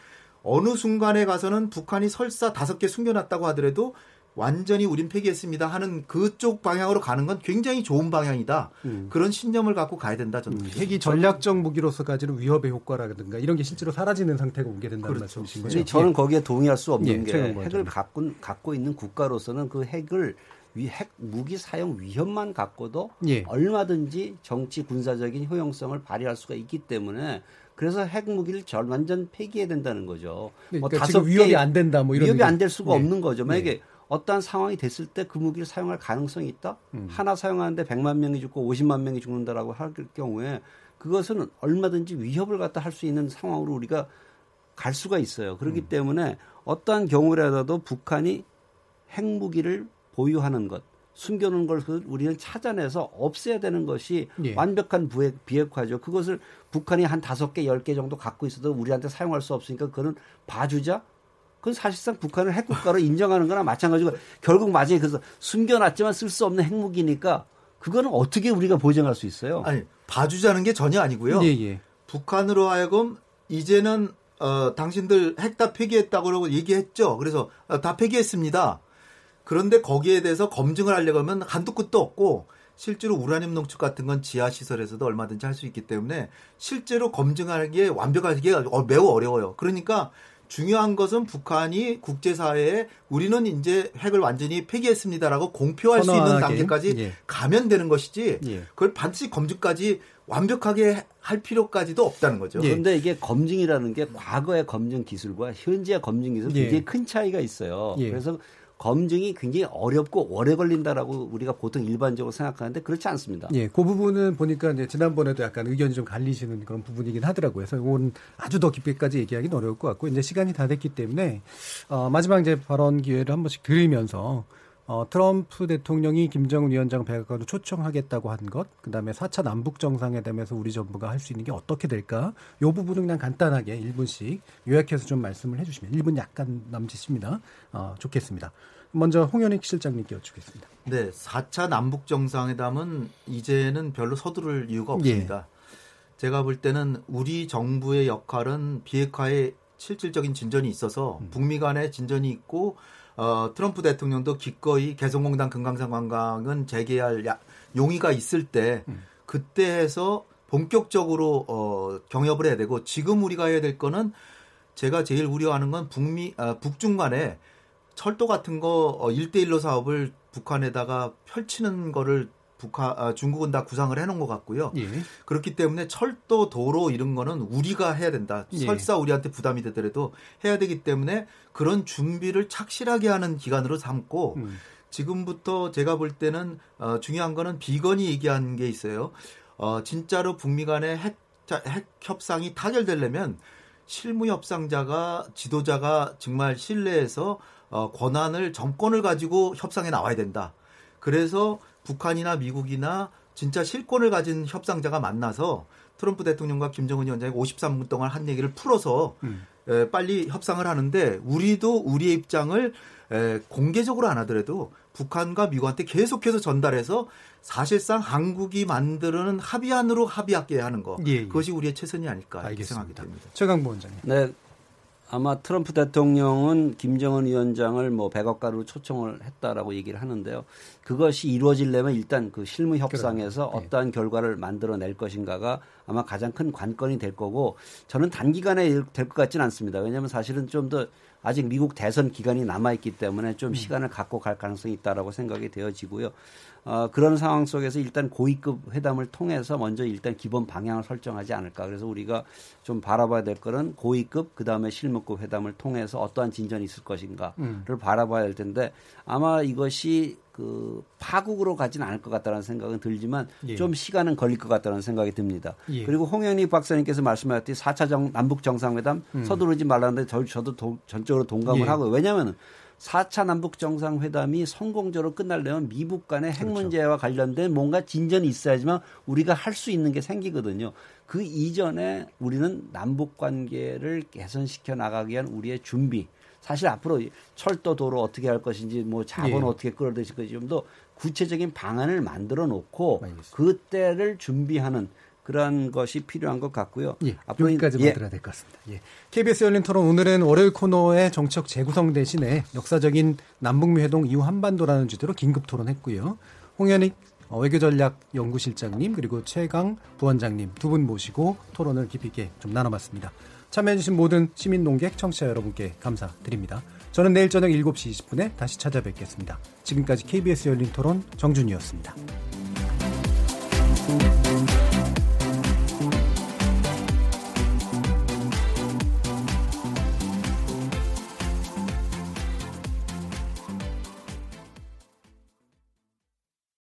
어느 순간에 가서는 북한이 설사 다섯 개 숨겨놨다고 하더라도 완전히 우린 폐기했습니다 하는 그쪽 방향으로 가는 건 굉장히 좋은 방향이다. 음. 그런 신념을 갖고 가야 된다. 저는 핵이 전략적 무기로서 가지는 위협의 효과라든가 이런 게 실제로 사라지는 상태가 오게 된다는 그렇죠. 말씀이신 근데 거죠? 저는 거기에 동의할 수 없는 예, 게 핵을. 갖고 갖고 있는 국가로서는 그 핵을 위, 핵 무기 사용 위험만 갖고도 예. 얼마든지 정치 군사적인 효용성을 발휘할 수가 있기 때문에 그래서 핵 무기를 절 완전 폐기해야 된다는 거죠. 뭐 그러니까 다섯 위협이 개안 된다 뭐 이런 위협이. 안 될 수가 예. 없는 거죠. 만약에 예. 어떠한 상황이 됐을 때 그 무기를 사용할 가능성이 있다. 음. 하나 사용하는데 100만 명이 죽고 50만 명이 죽는다라고 할 경우에 그것은 얼마든지 위협을 갖다 할 수 있는 상황으로 우리가 갈 수가 있어요. 그렇기 음. 때문에 어떠한 경우라도 북한이 핵무기를 보유하는 것, 숨겨놓은 걸그 우리는 찾아내서 없애야 되는 것이 예. 완벽한 부핵, 비핵화죠. 그것을 북한이 한 다섯 개, 열 개 정도 갖고 있어도 우리한테 사용할 수 없으니까 그거는 봐주자? 그건 사실상 북한을 핵국가로 *laughs* 인정하는 거나 마찬가지고 결국 맞아요. 그래서 숨겨놨지만 쓸 수 없는 핵무기니까 그거는 어떻게 우리가 보장할 수 있어요? 아니 봐주자는 게 전혀 아니고요. 예, 예. 북한으로 하여금 이제는 어, 당신들 핵 다 폐기했다고 그러고 얘기했죠. 그래서 어, 다 폐기했습니다. 그런데 거기에 대해서 검증을 하려고 하면 한도 끝도 없고 실제로 우라늄 농축 같은 건 지하 시설에서도 얼마든지 할 수 있기 때문에 실제로 검증하는 게 완벽하게 어, 매우 어려워요. 그러니까 중요한 것은 북한이 국제사회에 우리는 이제 핵을 완전히 폐기했습니다라고 공표할 수 있는 선언하게. 단계까지 예. 가면 되는 것이지 예. 그걸 반드시 검증까지 완벽하게 할 필요까지도 없다는 거죠. 예. 그런데 이게 검증이라는 게 과거의 검증 기술과 현재의 검증 기술 예. 굉장히 큰 차이가 있어요. 예. 그래서 검증이 굉장히 어렵고 오래 걸린다라고 우리가 보통 일반적으로 생각하는데 그렇지 않습니다. 예, 그 부분은 보니까 이제 지난번에도 약간 의견이 좀 갈리시는 그런 부분이긴 하더라고요. 그래서 이건 아주 더 깊게까지 얘기하기는 어려울 것 같고 이제 시간이 다 됐기 때문에 어, 마지막 이제 발언 기회를 한 번씩 드리면서 어, 트럼프 대통령이 김정은 위원장 백악관으로 초청하겠다고 한 것, 그 다음에 4차 남북 정상회담에서 우리 정부가 할 수 있는 게 어떻게 될까? 요 부분은 그냥 간단하게 1분씩 요약해서 좀 말씀을 해주시면 1분 약간 남짓입니다. 어, 좋겠습니다. 먼저 홍현익 실장님께 여쭙겠습니다. 네, 4차 남북 정상회담은 이제는 별로 서두를 이유가 없습니다. 제가 볼 때는 우리 정부의 역할은 비핵화에 실질적인 진전이 있어서 북미 간의 진전이 있고 어, 트럼프 대통령도 기꺼이 개성공단 금강산 관광은 재개할 야- 용의가 있을 때 그때 해서 본격적으로 어, 경협을 해야 되고 지금 우리가 해야 될 거는 제가 제일 우려하는 건 북미 아, 북중 간에 철도 같은 거 어, 1대1로 사업을 북한에다가 펼치는 거를 북한 아, 중국은 다 구상을 해놓은 것 같고요. 예. 그렇기 때문에 철도, 도로 이런 거는 우리가 해야 된다. 예. 설사 우리한테 부담이 되더라도 해야 되기 때문에 그런 준비를 착실하게 하는 기간으로 삼고 음. 지금부터 제가 볼 때는 어, 중요한 거는 비건이 얘기한 게 있어요. 어, 진짜로 북미 간의 핵, 자- 핵 협상이 타결되려면 실무 협상자가 지도자가 정말 신뢰해서 어, 권한을 정권을 가지고 협상에 나와야 된다. 그래서 북한이나 미국이나 진짜 실권을 가진 협상자가 만나서 트럼프 대통령과 김정은 위원장이 53분 동안 한 얘기를 풀어서 에, 빨리 협상을 하는데 우리도 우리의 입장을 에, 공개적으로 안 하더라도 북한과 미국한테 계속해서 전달해서 사실상 한국이 만드는 합의안으로 합의하게 하는 거 예, 예. 그것이 우리의 최선이 아닐까 이렇게 생각이 알겠습니다. 됩니다. 최강부 원장님. 네. 아마 트럼프 대통령은 김정은 위원장을 뭐 백악관으로 초청을 했다라고 얘기를 하는데요. 그것이 이루어지려면 일단 그 실무 협상에서. 네. 어떠한 결과를 만들어낼 것인가가 아마 가장 큰 관건이 될 거고 저는 단기간에 될 것 같지는 않습니다. 왜냐하면 사실은 좀 더 아직 미국 대선 기간이 남아 있기 때문에 음. 좀 시간을 갖고 갈 가능성이 있다라고 생각이 되어지고요. 어, 그런 상황 속에서 일단 고위급 회담을 통해서 먼저 일단 기본 방향을 설정하지 않을까. 그래서 우리가 좀 바라봐야 될 거는 고위급 그다음에 실무급 회담을 통해서 어떠한 진전이 있을 것인가를 음. 바라봐야 될 텐데 아마 이것이 그 파국으로 가지는 않을 것 같다는 생각은 들지만 예. 좀 시간은 걸릴 것 같다는 생각이 듭니다. 예. 그리고 홍현희 박사님께서 말씀하셨듯이 4차 정, 남북 정상회담 음. 서두르지 말라는데 저, 저도 도- 전적으로 동감을 예. 하고요. 왜냐하면 4차 남북 정상회담이 성공적으로 끝나려면 미국 간의 핵 그렇죠. 문제와 관련된 뭔가 진전이 있어야지만 우리가 할 수 있는 게 생기거든요. 그 이전에 우리는 남북 관계를 개선시켜 나가기 위한 우리의 준비. 사실 앞으로 철도 도로 어떻게 할 것인지 뭐 자본 예. 어떻게 끌어들일 것인지 좀 더 구체적인 방안을 만들어 놓고 알겠습니다. 그때를 준비하는 그러한 것이 필요한 것 같고요. 예, 앞으로 여기까지 예. 만들어야 될 것 같습니다. 예. KBS 열린 토론 오늘은 월요일 코너의 정책 재구성 대신에 역사적인 남북미 회동 이후 한반도라는 주제로 긴급 토론했고요. 홍현익 어, 외교전략 연구실장님 그리고 최강 부원장님 두 분 모시고 토론을 깊이 있게 좀 나눠봤습니다. 참여해주신 모든 시민 농객 청취자 여러분께 감사드립니다. 저는 내일 저녁 7시 20분에 다시 찾아뵙겠습니다. 지금까지 KBS 열린 토론 정준이었습니다.